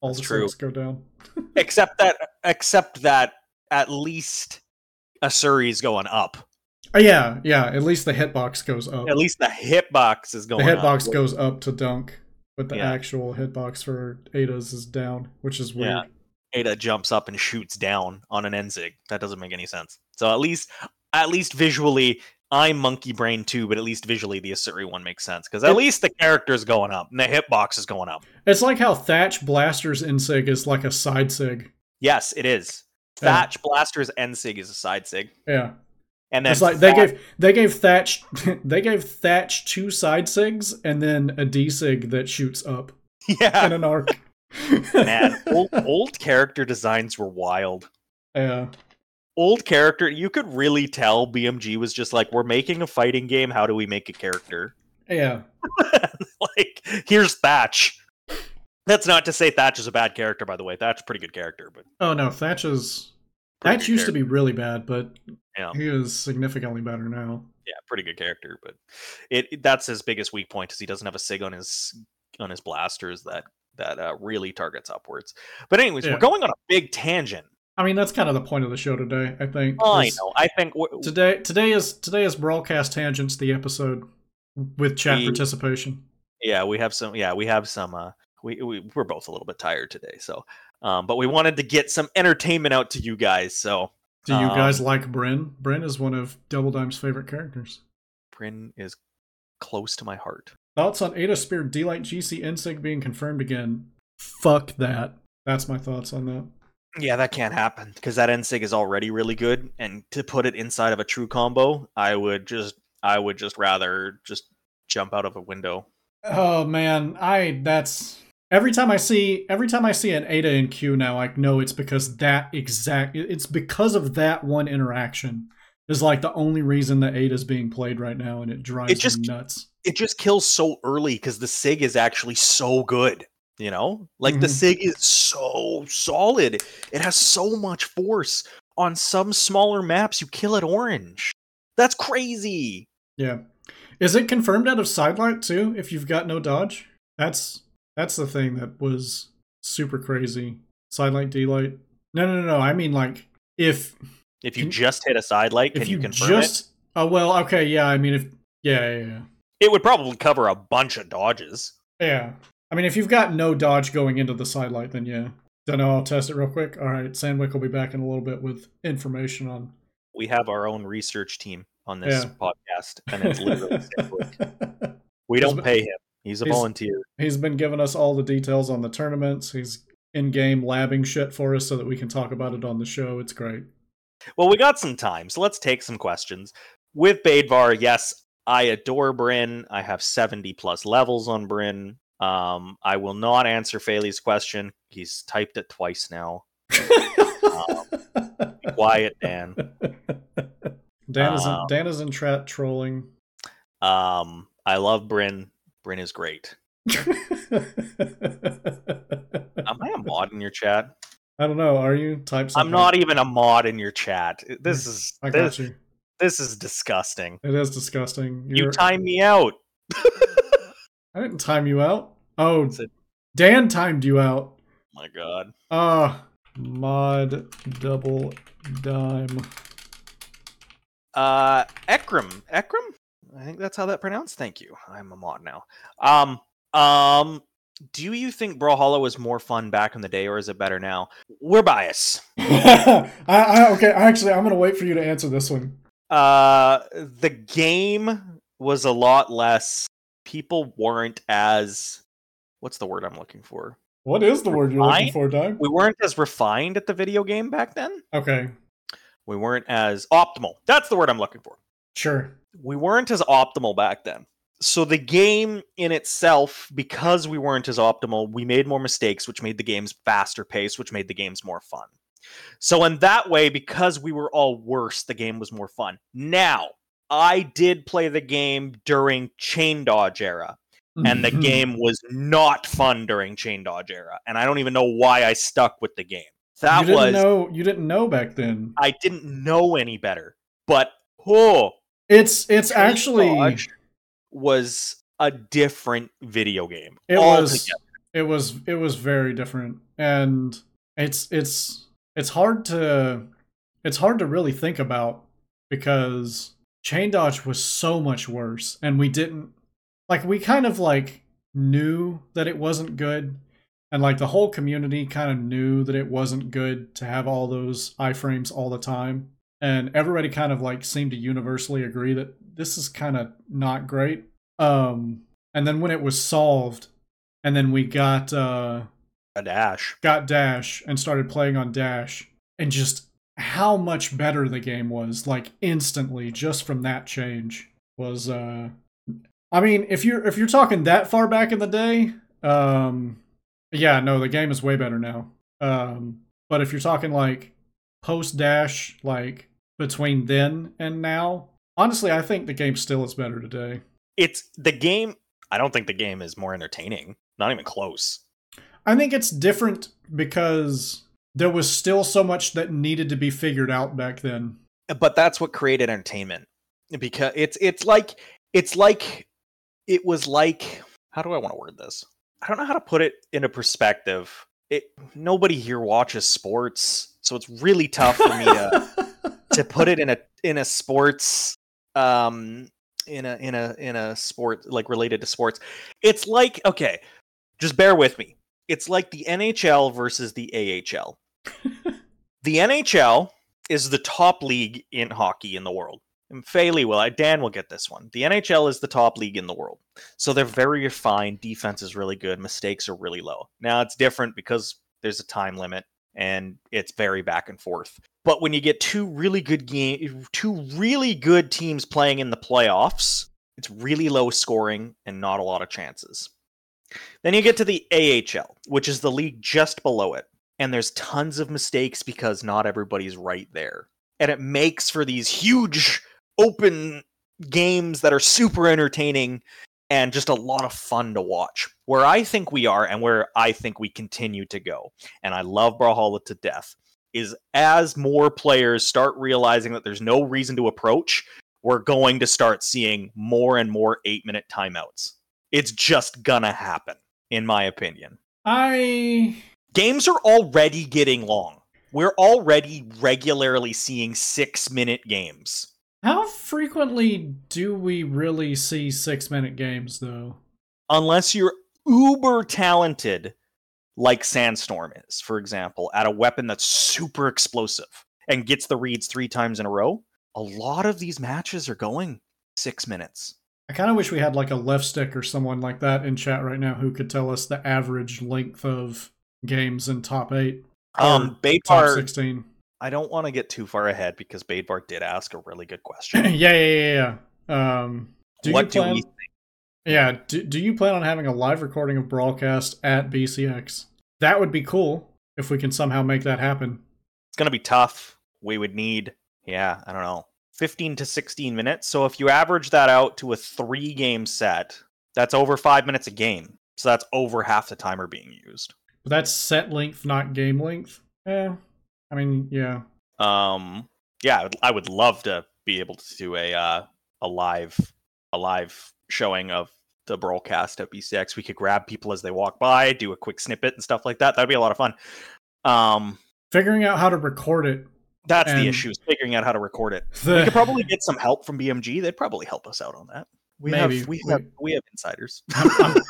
All That's the true. go down. except that, except that at least Asuri's going up. Oh, yeah, yeah. At least the hitbox goes up. At least the hitbox is going up. The hitbox goes up to dunk, but the Yeah. actual hitbox for Ada's is down, which is weird. Yeah. Ada jumps up and shoots down on an Enzig. That doesn't make any sense. So at least, at least visually, I'm monkey brain too, but at least visually, the Asuri one makes sense because at least the character's going up and the hitbox is going up. It's like how Thatch Blaster's insig is like a side sig. Yes, it is. Yeah. Thatch Blaster's Ensig is a side sig, Yeah, and then it's like they gave they gave Thatch they gave Thatch two side sigs and then a D sig that shoots up yeah, in an arc. man, old, old character designs were wild. yeah, Old character, you could really tell BMG was just like, we're making a fighting game. How do we make a character? yeah. like, here's Thatch. That's not to say Thatch is a bad character, by the way. Thatch a pretty good character, but Oh no, Thatch is pretty Thatch used to be really bad, but Yeah. he is significantly better now. yeah, pretty good character. But it, it- that's his biggest weak point is he doesn't have a sig on his on his blasters that that uh, really targets upwards. But anyways, Yeah. we're going on a big tangent. I mean, that's kind of the point of the show today. I think. Oh, I know. I think Today, today is today is broadcast tangents. The episode with chat We- participation. yeah, we have some. Yeah, we have some. Uh, we, we we're both a little bit tired today, so. Um, but we wanted to get some entertainment out to you guys, so Do you Um, guys like Bryn? Bryn is one of Double Dime's favorite characters. Bryn is close to my heart. Thoughts on Ada Spear D-Light GC Insig being confirmed again? Fuck that. That's my thoughts on that. Yeah, that can't happen because that Ensig is already really good, and to put it inside of a true combo, I would just, I would just rather just jump out of a window. Oh man, I that's every time I see every time I see an Ada in Q now, I know it's because that exact it's because of that one interaction is like the only reason that Ada is being played right now, and it drives It just- me nuts. It just kills so early because the Sig is actually so good. You know, like the Mhm. Sig is so solid. It has so much force. On some smaller maps, you kill it orange. That's crazy. Yeah. Is it confirmed out of sidelight too if you've got no dodge? That's that's the thing that was super crazy. Sidelight, D-light. No, no, no, no. I mean like if If you Can- just hit a sidelight can if you, you, confirm it? just Oh well, okay, yeah, I mean if yeah, yeah, yeah. It would probably cover a bunch of dodges. Yeah. I mean if you've got no dodge going into the sidelight, then yeah. Don't know, I'll test it real quick. Alright, Sandwick will be back in a little bit with information on We have our own research team on this Yeah. podcast, and it's literally Sandwick. we don't been- pay him. He's a he's- volunteer. He's been giving us all the details on the tournaments. He's in game labbing shit for us so that we can talk about it on the show. It's great. Well, we got some time, so let's take some questions. With Baidvar, yes, I adore Bryn. I have 70 plus levels on Bryn. Um, I will not answer Faley's question. He's typed it twice now. Be quiet, Dan. Dan is in, Um, Dan is in chat trolling. Um, I love Bryn. Bryn is great. Am I a mod in your chat? I don't know. Are you type something? I'm not even a mod in your chat. This is I got this, you. this is disgusting. It is disgusting. You You're, time me out. I didn't time you out. Oh, It's Dan timed you out. my god. Ah, mod double dime. Uh, Ekram, Ekram. I think that's how that pronounced. Thank you. I'm a mod now. Um, um, do you think Brawlhalla was more fun back in the day, or is it better now? We're biased. I, I, okay, actually, I'm gonna wait for you to answer this one. Uh, the game was a lot less. People weren't as. What's the word I'm looking for? What is the word you're looking for, Doug? We weren't as refined at the video game back then. Okay, We weren't as optimal. That's the word I'm looking for. sure. we weren't as optimal back then. So the game in itself, because we weren't as optimal, we made more mistakes, which made the games faster paced, which made the games more fun. So in that way, because we were all worse, the game was more fun. Now, I did play the game during Chain Dodge era, and the Mhm. game was not fun during Chain Dodge era, and I don't even know why I stuck with the game. That you didn't was know. You didn't know back then. I didn't know any better, but oh, It's it's Chain actually Dodge was a different video game. it was it was it was very different, and it's it's it's hard to it's hard to really think about because chain dodge was so much worse, and we didn't like we kind of like knew that it wasn't good. And like the whole community kind of knew that it wasn't good to have all those iframes all the time. And everybody kind of like seemed to universally agree that this is kind of not great. Um and then when it was solved and then we got uh a dash. got Dash and started playing on Dash and just how much better the game was like instantly just from that change was uh I mean if you're if you're talking that far back in the day um yeah no the game is way better now um but if you're talking like post Dash like between then and now honestly I think the game still is better today It's the game. I don't think the game is more entertaining. Not even close. I think it's different because there was still so much that needed to be figured out back then. But that's what created entertainment. Because it's it's like it's like it was like how do I want to word this? I don't know how to put it into perspective. It nobody here watches sports, so it's really tough for me to to put it in a in a sports um in a in a in a sport like related to sports it's like okay just bear with me it's like the nhl versus the ahl the nhl is the top league in hockey in the world Faley will dan will get this one. The nhl is the top league in the world. So they're very refined. Defense is really good. Mistakes are really low. Now it's different because there's a time limit and it's very back and forth. But when you get two really good game, two really good teams playing in the playoffs, it's really low scoring and not a lot of chances. Then you get to the AHL, which is the league just below it, and there's tons of mistakes because not everybody's right there. And it makes for these huge open games that are super entertaining and just a lot of fun to watch. Where I think we are and where I think we continue to go. And I love Brawlhalla to death is as more players start realizing that there's no reason to approach, we're going to start seeing more and more eight minute timeouts. It's just gonna happen, in my opinion. I Games are already getting long. We're already regularly seeing six minute games. How frequently do we really see 6-minute games though? Unless you're uber talented, like Sandstorm is, for example, at a weapon that's super explosive. and gets the reads three times in a row, a lot of these matches are going six minutes. I kind of wish we had like a left stick or someone like that in chat right now who could tell us the average length of games in top eight. Um, top sixteen. I don't want to get too far ahead because Baidvar did ask a really good question. yeah, yeah, yeah, yeah. Um, do what you plan? do we Yeah, do, do you plan on having a live recording of broadcast at BCX? That would be cool if we can somehow make that happen. it's going to be tough. We would need, yeah, I don't know, 15 to 16 minutes. So if you average that out to a three game set, that's over five minutes a game. So that's over half the timer being used. But that's set length, not game length. Yeah, I mean, yeah. Um, yeah, I would, I would love to be able to do a uh, a live a live showing of the broadcast at BCX. We could grab people as they walk by, do a quick snippet and stuff like that. That'd be a lot of fun. Um, Figuring out how to record it. that's the issue: is figuring out how to record it. The, we could probably get some help from BMG. They'd probably help us out on that. We Maybe. have we We- have we have insiders. I'm, I'm,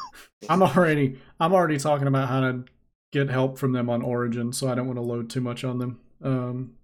I'm already I'm already talking about how to get help from them on Origin, so I don't want to load too much on them. Um,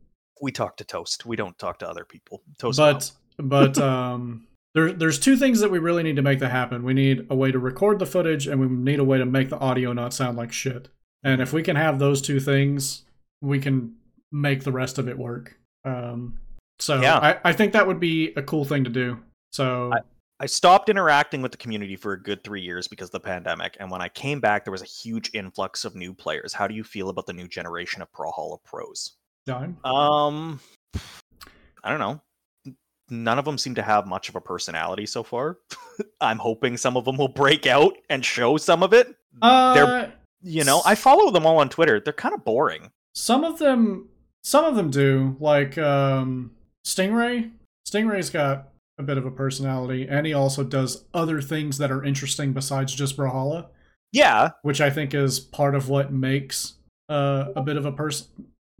we talk to Toast. We don't talk to other people. Toast. but but um, there there's two things that we really need to make that happen. We need a way to record the footage, and we need a way to make the audio not sound like shit. And if we can have those two things, we can make the rest of it work. Um, so Yeah. I, I think that would be a cool thing to do. So I stopped interacting with the community for a good three years because of the pandemic, and when I came back, there was a huge influx of new players. How do you feel about the new generation of Brawlhalla pros? done. Um, I don't know. None of them seem to have much of a personality so far. I'm hoping some of them will break out and show some of it. They're, Uh, you know, I follow them all on Twitter. They're kind of boring. Some of them, some of them do. Like um, Stingray. Stingray's got a bit of a personality, and he also does other things that are interesting besides just Brawlhalla, Yeah, which I think is part of what makes uh, a bit of a person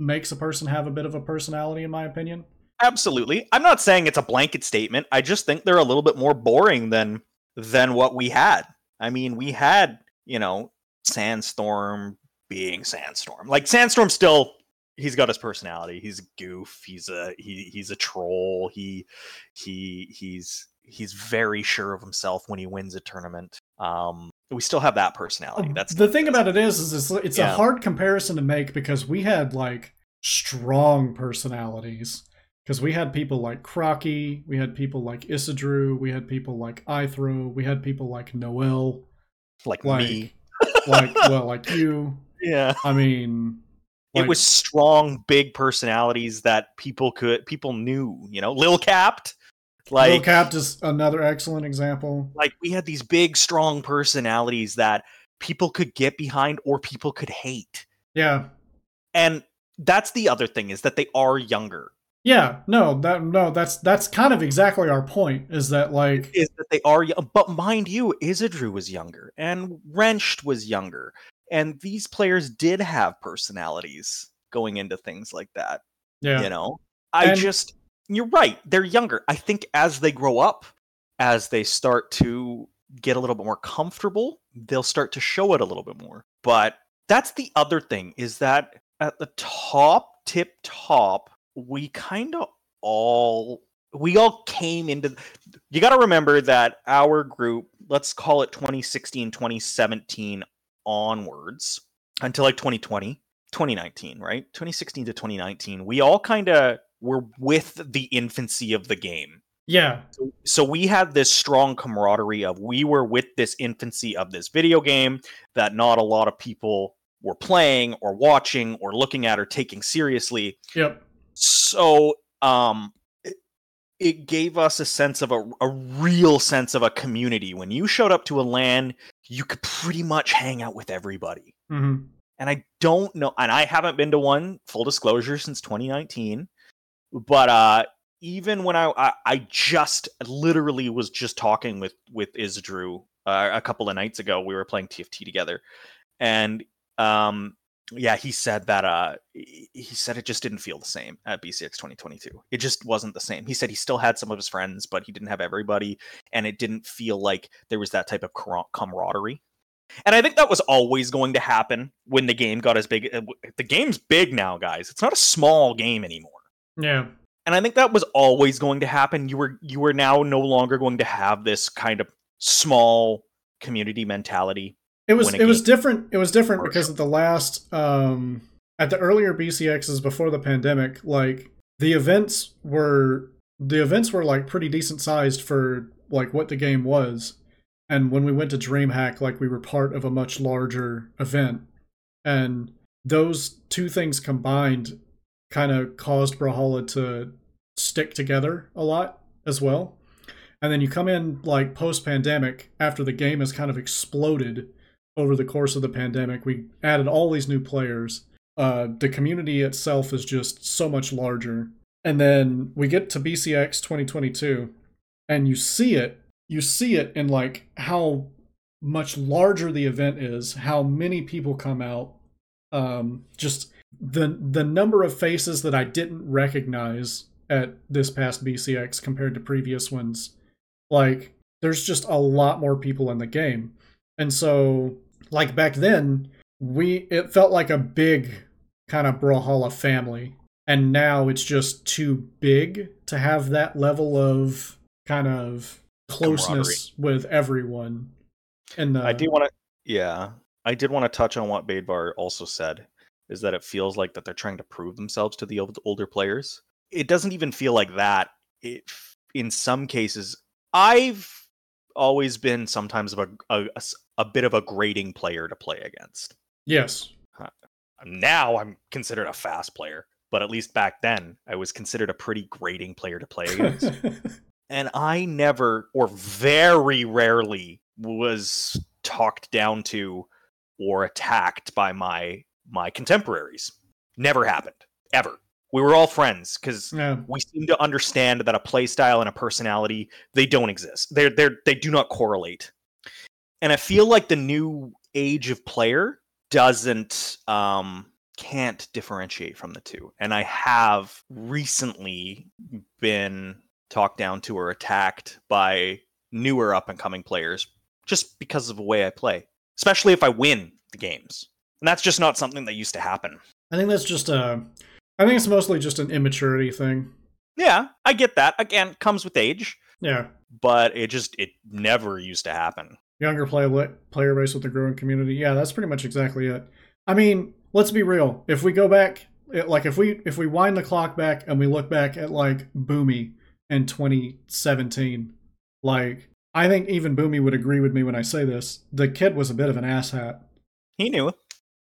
makes a person have a bit of a personality, in my opinion. absolutely. I'm not saying it's a blanket statement. I just think they're a little bit more boring than than what we had. I mean, we had, you know, Sandstorm being Sandstorm. Like Sandstorm still he's got his personality. He's a goof. He's a he he's a troll. He he he's he's very sure of himself when he wins a tournament. Um we still have that personality. That's the thing about it is, is it's, it's a hard comparison to make because we had like strong personalities. Because we had people like Crocky, we had people like Isidru, we had people like Ithro, we had people like Noel, like, like me. like well, like you. Yeah. I mean, it was strong, big personalities that people could people knew, you know, Lil Capped. Like Lil Capped is another excellent example. like we had these big strong personalities that people could get behind or people could hate Yeah, and that's the other thing is that they are younger yeah. No, that no, that's that's kind of exactly our point. Is that like is that they are but mind you isidru was younger and wrenched was younger and these players did have personalities going into things like that yeah, you know? I And- just you're right they're younger. I think as they grow up as they start to get a little bit more comfortable they'll start to show it a little bit more. But that's the other thing is that at the top tip top we kind of all we all came into you got to remember that our group let's call it 2016 2017 onwards until like 2020 2019 right? 2016 to 2019 we all kind of were with the infancy of the game. Yeah, so, so we had this strong camaraderie of we were with this infancy of this video game that not a lot of people were playing or watching or looking at or taking seriously. Yep, so um it, gave us a sense of a, a real sense of a community when you showed up to a LAN you could pretty much hang out with everybody hmm and I don't know, and I haven't been to one full disclosure since 2019. But uh, even when I, I, I just literally was just talking with with Isidru uh, a couple of nights ago. We were playing TFT together, and um, yeah, he said that uh, he said it just didn't feel the same at BCX 2022. It just wasn't the same. He said he still had some of his friends, but he didn't have everybody, and it didn't feel like there was that type of camaraderie. And I think that was always going to happen when the game got as big. uh, The game's big now, guys. It's not a small game anymore. Yeah. And I think that was always going to happen. You were you were now no longer going to have this kind of small community mentality. It was it was different. It was different because at the last um at the earlier BCXs before the pandemic, like the events were the events were like pretty decent sized for like what the game was. And when we went to DreamHack, like we were part of a much larger event. And those two things combined kind of caused Brawlhalla to stick together a lot as well. And then you come in like post pandemic after the game has kind of exploded over the course of the pandemic. We added all these new players. Uh, the community itself is just so much larger. And then we get to BCX 2022 and you see it. You see it in like how much larger the event is, how many people come out, um, just the the number of faces that I didn't recognize at this past BCX compared to previous ones. Like there's just a lot more people in the game. And so like back then, we it felt like a big kind of Brawlhalla family. And now it's just too big to have that level of kind of closeness with everyone. And the, I do want to, yeah, I did want to touch on what Baidvar also said, is that it feels like that they're trying to prove themselves to the old- older players. It doesn't even feel like that. It, in some cases, I've always been sometimes of a, a, a bit of a grading player to play against. yes. Now I'm considered a fast player, but at least back then I was considered a pretty grading player to play against. and I never or very rarely was talked down to or attacked by my my contemporaries. Never happened ever. We were all friends because yeah. we seem to understand that a play style and a personality they don't exist. They're they're they do not correlate. And I feel like the new age of player doesn't um can't differentiate from the two. And I have recently been talked down to or attacked by newer up and coming players just because of the way I play, especially if I win the games. And that's just not something that used to happen. I think that's just a I think it's mostly just an immaturity thing. Yeah, I get that. Again, comes with age, Yeah. but it just it never used to happen. Younger play player base with the growing community. Yeah, that's pretty much exactly it. I mean, let's be real. If we go back it- like if we if we wind the clock back and we look back at like Boomy in 2017, like I think even Boomy would agree with me when I say this. The kid was a bit of an asshat. He knew.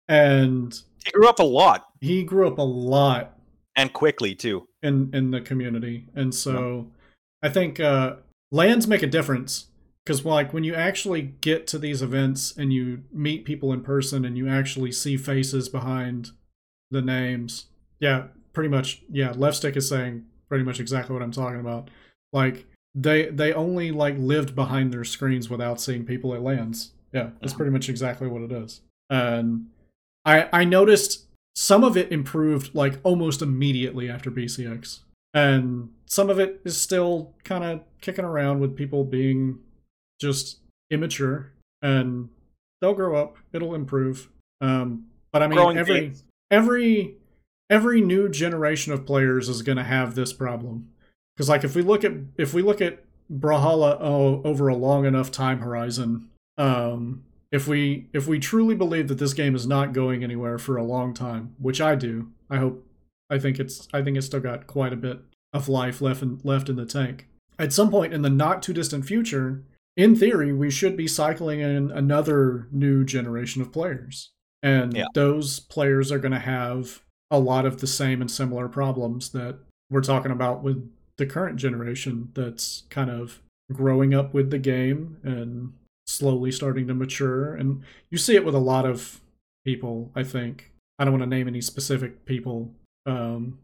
And He grew up a lot he grew up a lot and quickly too. in in the community and so i think uh LANs make a difference because like when you actually get to these events and you meet people in person and you actually see faces behind the names yeah pretty much yeah left stick is saying pretty much exactly what i'm talking about. Like they they only like lived behind their screens without seeing people at LANs. Yeah that's pretty much exactly what it is. And i i noticed some of it improved like almost immediately after BCX. And some of it is still kind of kicking around with people being just immature and they'll grow up, it'll improve. Um but I mean Growing every every every new generation of players is going to have this problem. Cuz like if we look at if we look at Brawlhalla oh, over a long enough time horizon, um if we if we truly believe that this game is not going anywhere for a long time, which I do, I hope I think it's I think it's still got quite a bit of life left in left in the tank. At some point in the not too distant future, in theory, we should be cycling in another new generation of players. And Yeah. those players are going to have a lot of the same and similar problems that we're talking about with the current generation that's kind of growing up with the game and slowly starting to mature. And you see it with a lot of people, I think. I don't want to name any specific people um,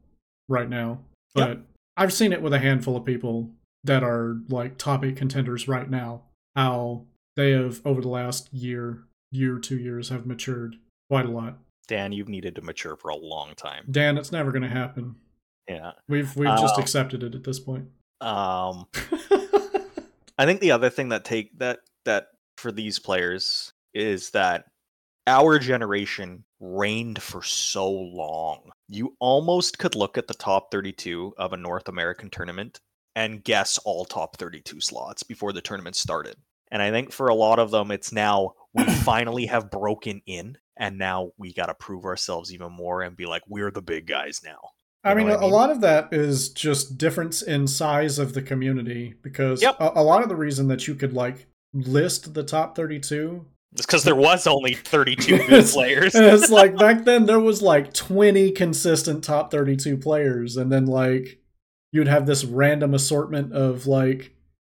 right now, but Yep. I've seen it with a handful of people that are like top eight contenders right now. How they have over the last year, year, two years, have matured quite a lot. Dan, you've needed to mature for a long time. Dan, it's never going to happen. Yeah. We've we've just Oh. accepted it at this point. Um I think the other thing that take that that for these players is that our generation reigned for so long you almost could look at the top 32 of a North American tournament and guess all top 32 slots before the tournament started. And I think for a lot of them, it's now we finally have broken in, and now we got to prove ourselves even more and be like, we're the big guys now. I mean, I mean, a lot of that is just difference in size of the community because yep. a, a, lot of the reason that you could like list the top 32 is because there was only 32 good players. it's like back then there was like 20 consistent top 32 players and then like you'd have this random assortment of like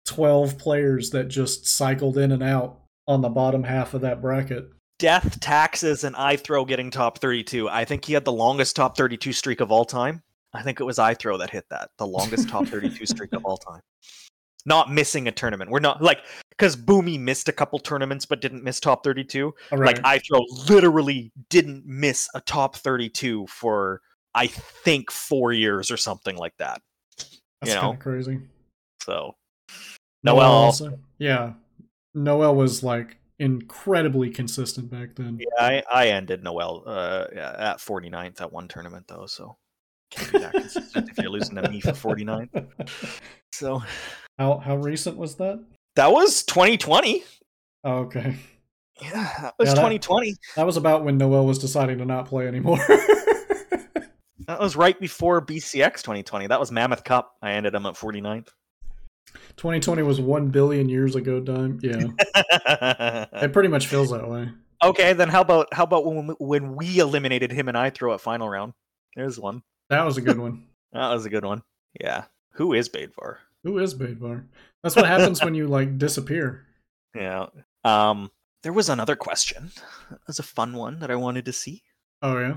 12 players that just cycled in and out on the bottom half of that bracket. Death, taxes, and Ithro getting top 32. I think he had the longest top 32 streak of all time. I think it was Ithro that hit that, the longest top 32 streak of all time. Not missing a tournament. We're not like because Boomy missed a couple tournaments but didn't miss top 32. Right. Like throw literally didn't miss a top 32 for I think four years or something like that. That's you know, crazy. So Noel, Noel also, yeah, Noel was like incredibly consistent back then. Yeah, I, I ended Noel uh, at 49th at one tournament though, so can't be that consistent if you're losing to me for 49th. So how how recent was that? That was 2020. Oh, okay. Yeah, that was yeah, that, 2020. That was about when Noel was deciding to not play anymore. that was right before BCX 2020. That was Mammoth Cup. I ended him at 49th. 2020 was 1 billion years ago, Dime. Yeah. it pretty much feels that way. Okay, then how about how about when we, when we eliminated him and Ithro at final round? There's one. That was a good one. that was a good one. Yeah. Who is Baidvar? Who is Baidvar? That's what happens when you like disappear. Yeah. Um there was another question. That was a fun one that I wanted to see. Oh yeah.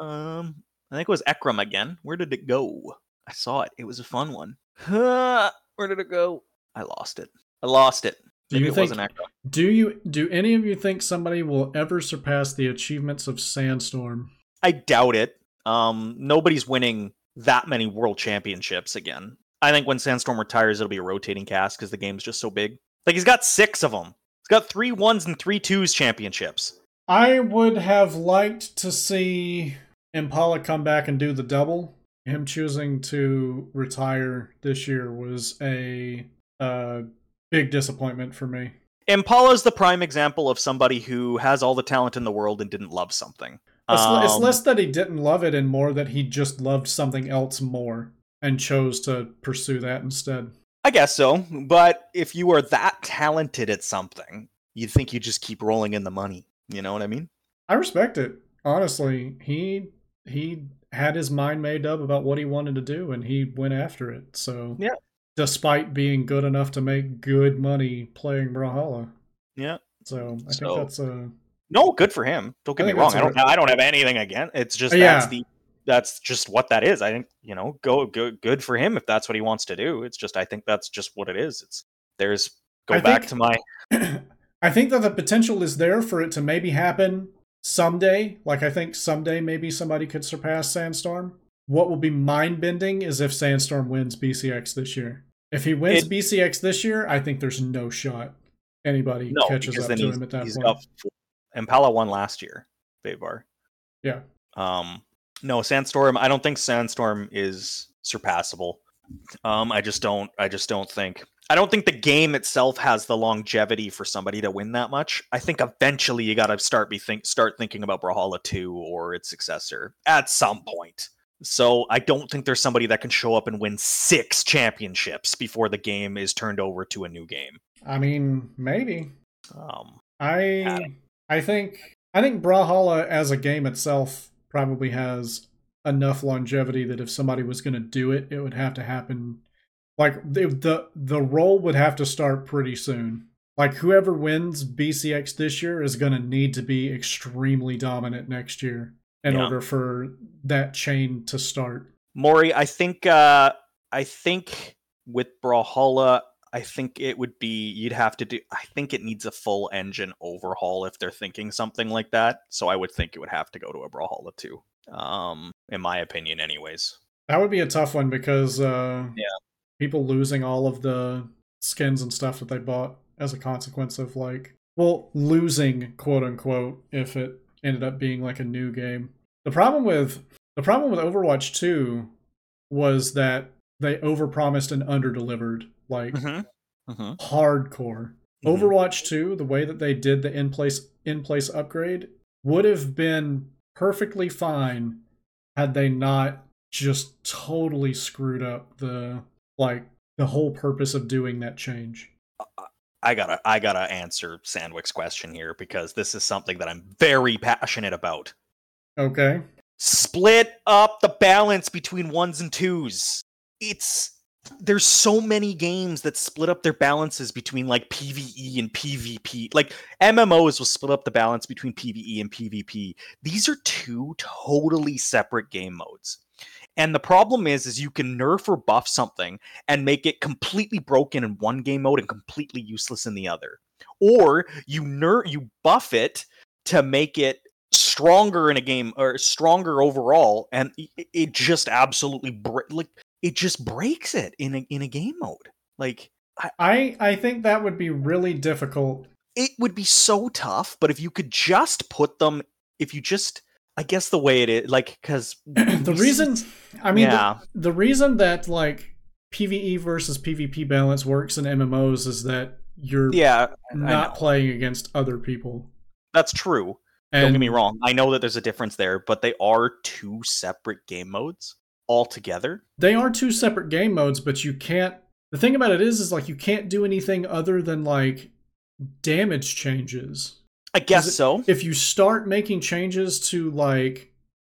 Um I think it was Ekram again. Where did it go? I saw it. It was a fun one. Where did it go? I lost it. I lost it. Do Maybe you think, Do you do any of you think somebody will ever surpass the achievements of Sandstorm? I doubt it. Um, nobody's winning that many world championships again. I think when Sandstorm retires, it'll be a rotating cast because the game's just so big. Like he's got six of them. He's got three ones and three twos championships. I would have liked to see Impala come back and do the double. Him choosing to retire this year was a uh, big disappointment for me. Impala's the prime example of somebody who has all the talent in the world and didn't love something. It's, um, it's less that he didn't love it and more that he just loved something else more and chose to pursue that instead. I guess so. But if you are that talented at something, you'd think you just keep rolling in the money. You know what I mean? I respect it. Honestly, he he had his mind made up about what he wanted to do and he went after it. So Yeah. Despite being good enough to make good money playing Brawlhalla. Yeah. So I so, think that's a No, good for him. Don't get me wrong. I don't I don't have anything against It's just yeah. that's the that's just what that is. I think you know, go go good for him if that's what he wants to do. It's just I think that's just what it is. It's there's go I back think, to my. I think that the potential is there for it to maybe happen someday. Like I think someday maybe somebody could surpass Sandstorm. What will be mind bending is if Sandstorm wins BCX this year. If he wins it, BCX this year, I think there's no shot anybody no, catches up to him at that point. Got, Impala won last year, Baidvar. Yeah. Um, no, Sandstorm. I don't think Sandstorm is surpassable. Um, I just don't. I just don't think. I don't think the game itself has the longevity for somebody to win that much. I think eventually you got to start be think start thinking about Brawlhalla 2 or its successor at some point. So I don't think there's somebody that can show up and win six championships before the game is turned over to a new game. I mean, maybe. Um, I I think I think Brawlhalla as a game itself probably has enough longevity that if somebody was going to do it, it would have to happen. Like the, the the role would have to start pretty soon. Like whoever wins BCX this year is going to need to be extremely dominant next year in yeah. order for that chain to start. Maury, I think uh I think with Brawlhalla, I think it would be you'd have to do I think it needs a full engine overhaul if they're thinking something like that. So I would think it would have to go to a Brawlhalla 2. Um in my opinion anyways. That would be a tough one because uh yeah. people losing all of the skins and stuff that they bought as a consequence of like well losing quote unquote if it ended up being like a new game. The problem with The problem with Overwatch 2 was that they overpromised and underdelivered, like Mm-hmm. Mm-hmm. hardcore. Mhm. Overwatch 2, the way that they did the in place in place upgrade would have been perfectly fine had they not just totally screwed up the like the whole purpose of doing that change. I gotta I gotta answer Sandwick's question here because this is something that I'm very passionate about. Okay. Split up the balance between ones and twos. It's there's so many games that split up their balances between like PvE and PvP. Like MMOs will split up the balance between PvE and PvP. These are two totally separate game modes. And the problem is is you can nerf or buff something and make it completely broken in one game mode and completely useless in the other. Or you nerf you buff it to make it stronger in a game or stronger overall and it just absolutely bre- like it just breaks it in a in a game mode. Like I I think that would be really difficult. it would be so tough, but if you could just put them if you just I guess the way it is like cuz the reason I mean the- yeah, the reason that like PvE versus PvP balance works in MMOs is that you're yeah, not playing against other people. that's true. And Don't get me wrong. I know that there's a difference there, but they are two separate game modes altogether. They are two separate game modes, but you can't. The thing about it is, is like you can't do anything other than like damage changes. I guess so. If you start making changes to like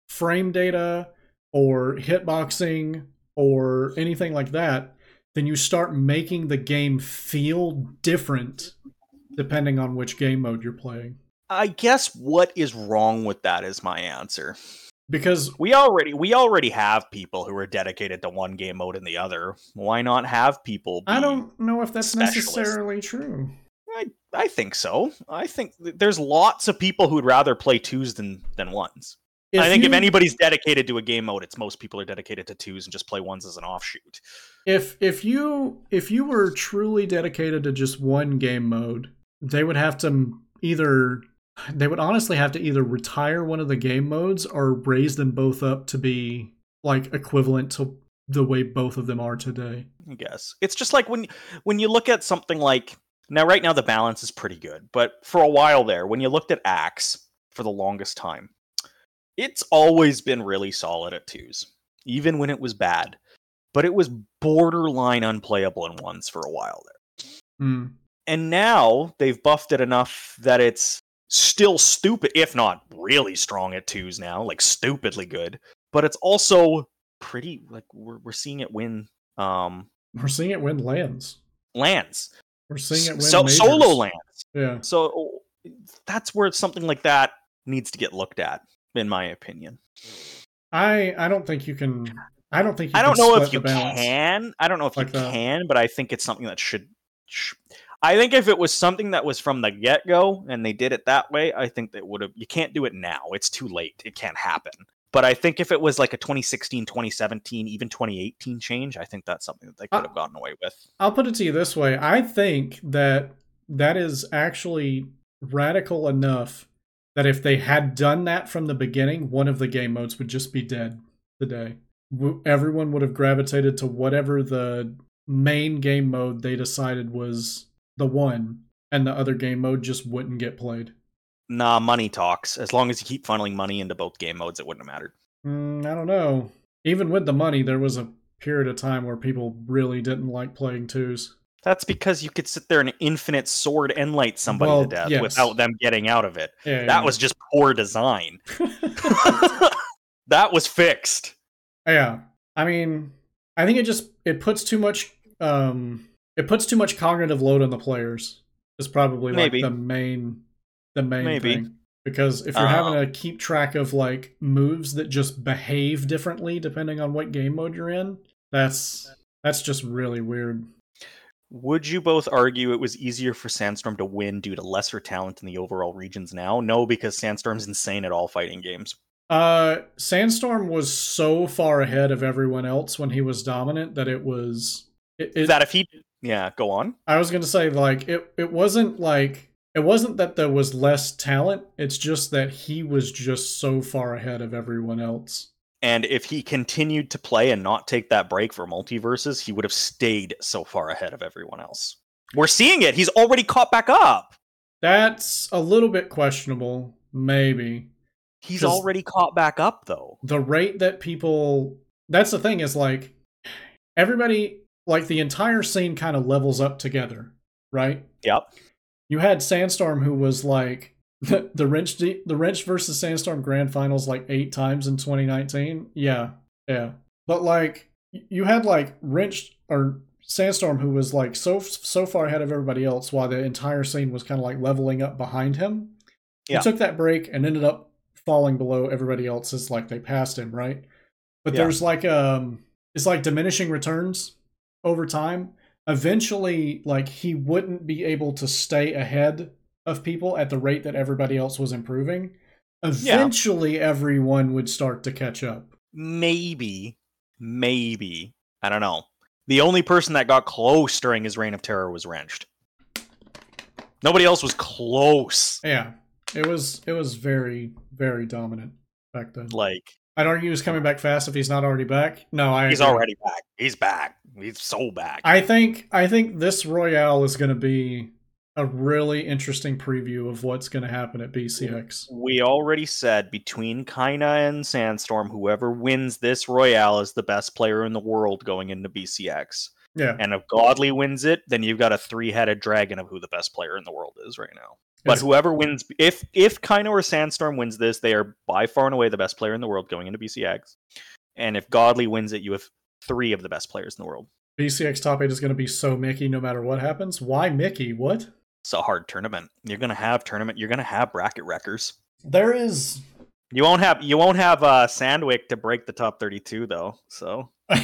frame data or hitboxing or anything like that, then you start making the game feel different depending on which game mode you're playing. I guess what is wrong with that is my answer. Because We already we already have people who are dedicated to one game mode and the other. Why not have people? I don't know if that's necessarily true. I I think so. I think th- there's lots of people who'd rather play twos than than ones. I think if anybody's dedicated to a game mode, it's most people are dedicated to twos and just play ones as an offshoot. if if you if you were truly dedicated to just one game mode they would have to either they would honestly have to either retire one of the game modes or raise them both up to be like equivalent to the way both of them are today I guess it's just like when when you look at something like now. Right now, the balance is pretty good, but for a while there, when you looked at Axe for the longest time, it's always been really solid at twos, even when it was bad. But it was borderline unplayable in ones for a while there. Hmm. and now they've buffed it enough that it's still stupid if not really strong at twos now like stupidly good. But it's also pretty like we're, we're seeing it win um we're seeing it win LANs. LANs. We're seeing it win so majors. solo LANs. Yeah. So that's where something like that needs to get looked at in my opinion. I i don't think you can i don't think you i don't know if you can. I don't know if like you that. can but i think it's something that should sh- I think if it was something that was from the get go and they did it that way, I think that would have. You can't do it now. It's too late. It can't happen. But I think if it was like a 2016, 2017, even 2018 change, I think that's something that they Uh, could have gotten away with. I'll put it to you this way. I think that that is actually radical enough that if they had done that from the beginning, one of the game modes would just be dead today. Everyone would have gravitated to whatever the main game mode they decided was the one, and the other game mode just wouldn't get played. Nah, money talks. As long as you keep funneling money into both game modes, it wouldn't have mattered. Mm, I don't know. Even with the money, there was a period of time where people really didn't like playing twos. That's because you could sit there and infinite sword and light somebody Well, to death yes. without them getting out of it. Yeah, That was just poor design. that was fixed. Yeah. I mean, I think it just it puts too much um it puts too much cognitive load on the players. Is probably like the main the main Maybe. thing. Because if you're Uh, having to keep track of like moves that just behave differently depending on what game mode you're in, that's that's just really weird. Would you both argue it was easier for Sandstorm to win due to lesser talent in the overall regions now? No, because Sandstorm's insane at all fighting games. Uh Sandstorm was so far ahead of everyone else when he was dominant that it was it, it, that if he yeah, go on. I was gonna say like it it wasn't like it wasn't that there was less talent, it's just that he was just so far ahead of everyone else. And if he continued to play and not take that break for multiverses, he would have stayed so far ahead of everyone else. We're seeing it. He's already caught back up. That's a little bit questionable, maybe. He's already caught back up though. The rate that people that's the thing is like everybody like the entire scene kind of levels up together, right? Yep. You had Sandstorm who was like the, the wrench the wrench versus Sandstorm grand finals like eight times in 2019. Yeah. Yeah. But like you had like wrench or Sandstorm who was like so so far ahead of everybody else while the entire scene was kind of like leveling up behind him. Yeah. He took that break and ended up falling below everybody else as like they passed him, right? But yeah. there's like um it's like diminishing returns over time. Eventually, like he wouldn't be able to stay ahead of people at the rate that everybody else was improving. Eventually yeah. everyone would start to catch up. Maybe. Maybe. I don't know. The only person that got close during his reign of terror was Wrenchd. Nobody else was close. Yeah. It was it was very very dominant back then. Like I'd argue he's coming back fast if he's not already back. No, I. He's agree. already back. He's back. He's so back. I think. I think this Royale is going to be a really interesting preview of what's going to happen at BCX. We already said between Kaina and Sandstorm, whoever wins this Royale is the best player in the world going into BCX. Yeah. And if Godly wins it, then you've got a three-headed dragon of who the best player in the world is right now. But it's, whoever wins, if if Kaina or Sandstorm wins this, they are by far and away the best player in the world going into BCX. And if Godly wins it, you have three of the best players in the world. BCX top eight is going to be so Mickey no matter what happens. Why Mickey? What? It's a hard tournament. You're going to have tournament. You're going to have bracket wreckers. There is. You won't have you won't have uh, Sandwick to break the top 32 though. So.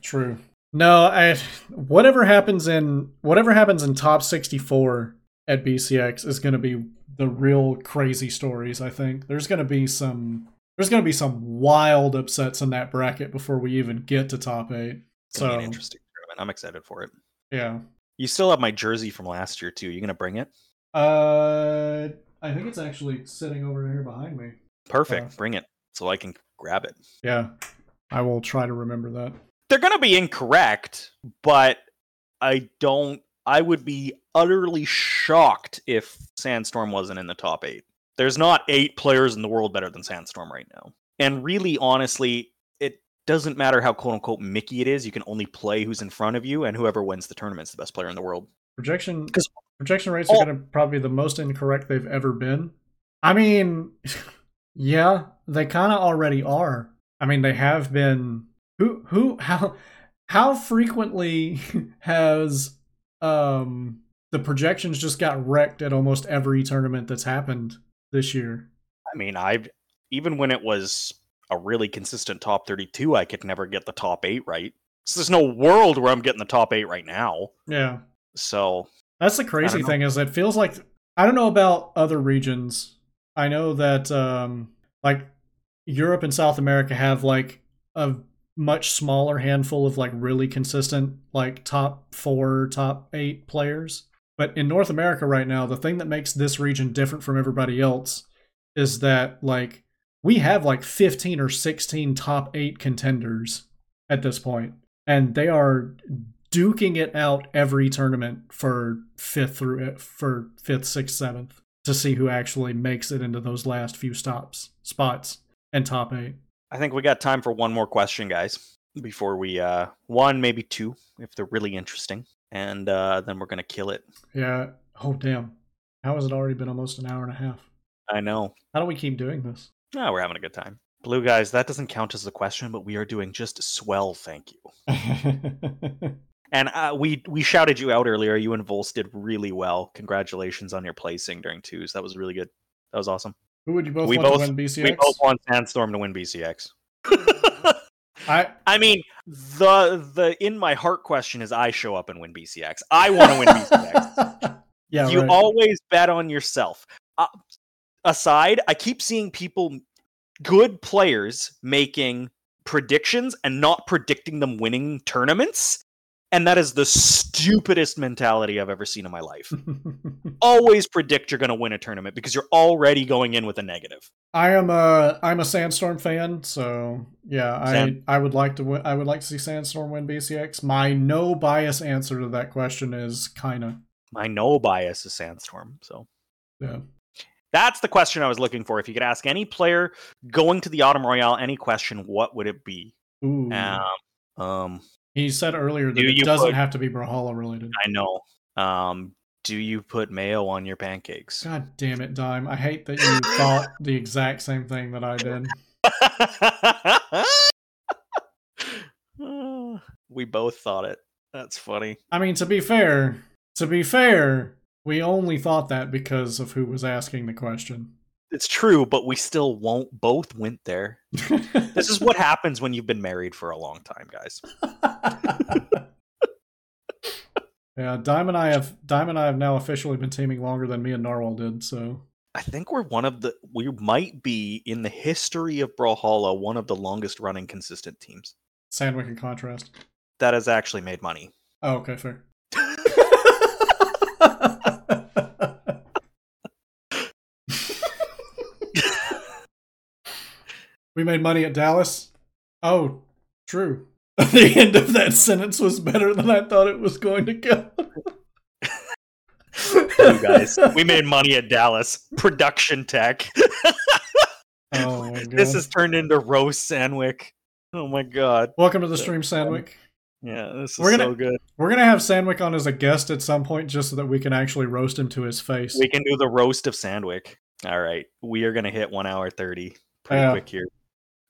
True. No, I whatever happens in whatever happens in top 64 at BCX is going to be the real crazy stories, I think. There's going to be some there's going to be some wild upsets in that bracket before we even get to top 8. It's so interesting tournament. I'm excited for it. Yeah. You still have my jersey from last year too. You going to bring it? Uh I think it's actually sitting over here behind me. Perfect. Uh, bring it so I can grab it. Yeah. I will try to remember that they're going to be incorrect, but I don't. I would be utterly shocked if Sandstorm wasn't in the top eight. There's not eight players in the world better than Sandstorm right now. And really, honestly, it doesn't matter how quote unquote Mickey it is. You can only play who's in front of you, and whoever wins the tournament is the best player in the world. Projection because projection rates oh. are going to probably be the most incorrect they've ever been. I mean, yeah, they kind of already are. I mean, they have been who who how how frequently has um the projections just got wrecked at almost every tournament that's happened this year? I mean, I've even when it was a really consistent top 32, I could never get the top 8 right. So there's no world where I'm getting the top 8 right now. Yeah. So that's the crazy thing is it feels like I don't know about other regions. I know that um like Europe and South America have like a much smaller handful of like really consistent like top four, top eight players. But in North America right now, the thing that makes this region different from everybody else is that like we have like 15 or 16 top eight contenders at this point, and they are duking it out every tournament for fifth through uh, for fifth, sixth, seventh to see who actually makes it into those last few stops spots and top eight. I think we got time for one more question, guys, before we uh one, maybe two, if they're really interesting. And uh then we're gonna kill it. Yeah. Oh damn. How has it already been almost an hour and a half? I know. How do we keep doing this? No, we're having a good time. Blue guys, that doesn't count as a question, but we are doing just swell, thank you. and uh, we we shouted you out earlier. You and Volst did really well. Congratulations on your placing during twos. That was really good. That was awesome. Who would you both we want both, to win BCX? We both want Sandstorm to win BCX. I I mean the the in my heart question is I show up and win BCX. I want to win BCX. yeah, you right. always bet on yourself. Uh, aside, I keep seeing people, good players, making predictions and not predicting them winning tournaments. And that is the stupidest mentality I've ever seen in my life. Always predict you're going to win a tournament because you're already going in with a negative. I am a I'm a Sandstorm fan, so yeah, Sand- I I would like to win, I would like to see Sandstorm win BCX. My no bias answer to that question is kinda. My no bias is Sandstorm. So yeah, that's the question I was looking for. If you could ask any player going to the Autumn Royale any question, what would it be? Ooh. Um, um he said earlier that it doesn't put, have to be Brawlhalla related. I know. Um, do you put mayo on your pancakes? God damn it, Dime. I hate that you thought the exact same thing that I did. we both thought it. That's funny. I mean, to be fair, to be fair, we only thought that because of who was asking the question. It's true, but we still won't both went there. this is what happens when you've been married for a long time, guys. Yeah, Dime and I have Dime and I have now officially been teaming longer than me and Narwhal did. So I think we're one of the we might be in the history of Brawlhalla one of the longest running consistent teams. Sandwick and Contrast. That has actually made money. Oh, okay, fair. We made money at Dallas. Oh, true. the end of that sentence was better than I thought it was going to go. you guys, we made money at Dallas. Production tech. oh my god. This has turned into roast Sandwick. Oh my god. Welcome to the stream, Sandwick. Yeah, this is we're gonna, so good. We're gonna have Sandwick on as a guest at some point just so that we can actually roast him to his face. We can do the roast of Sandwick. All right. We are gonna hit one hour thirty pretty quick here.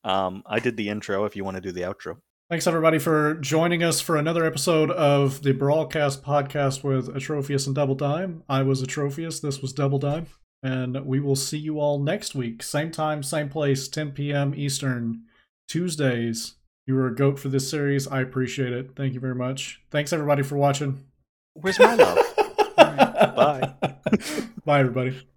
Um, I did the intro if you want to do the outro. Thanks everybody for joining us for another episode of the Brawlcast podcast with Atrophius and Double Dime. I was Atrophius, this was Double Dime, and we will see you all next week. Same time, same place, 10 p.m. Eastern, Tuesdays. You were a goat for this series. I appreciate it. Thank you very much. Thanks everybody for watching. Where's my love? Bye. Bye everybody.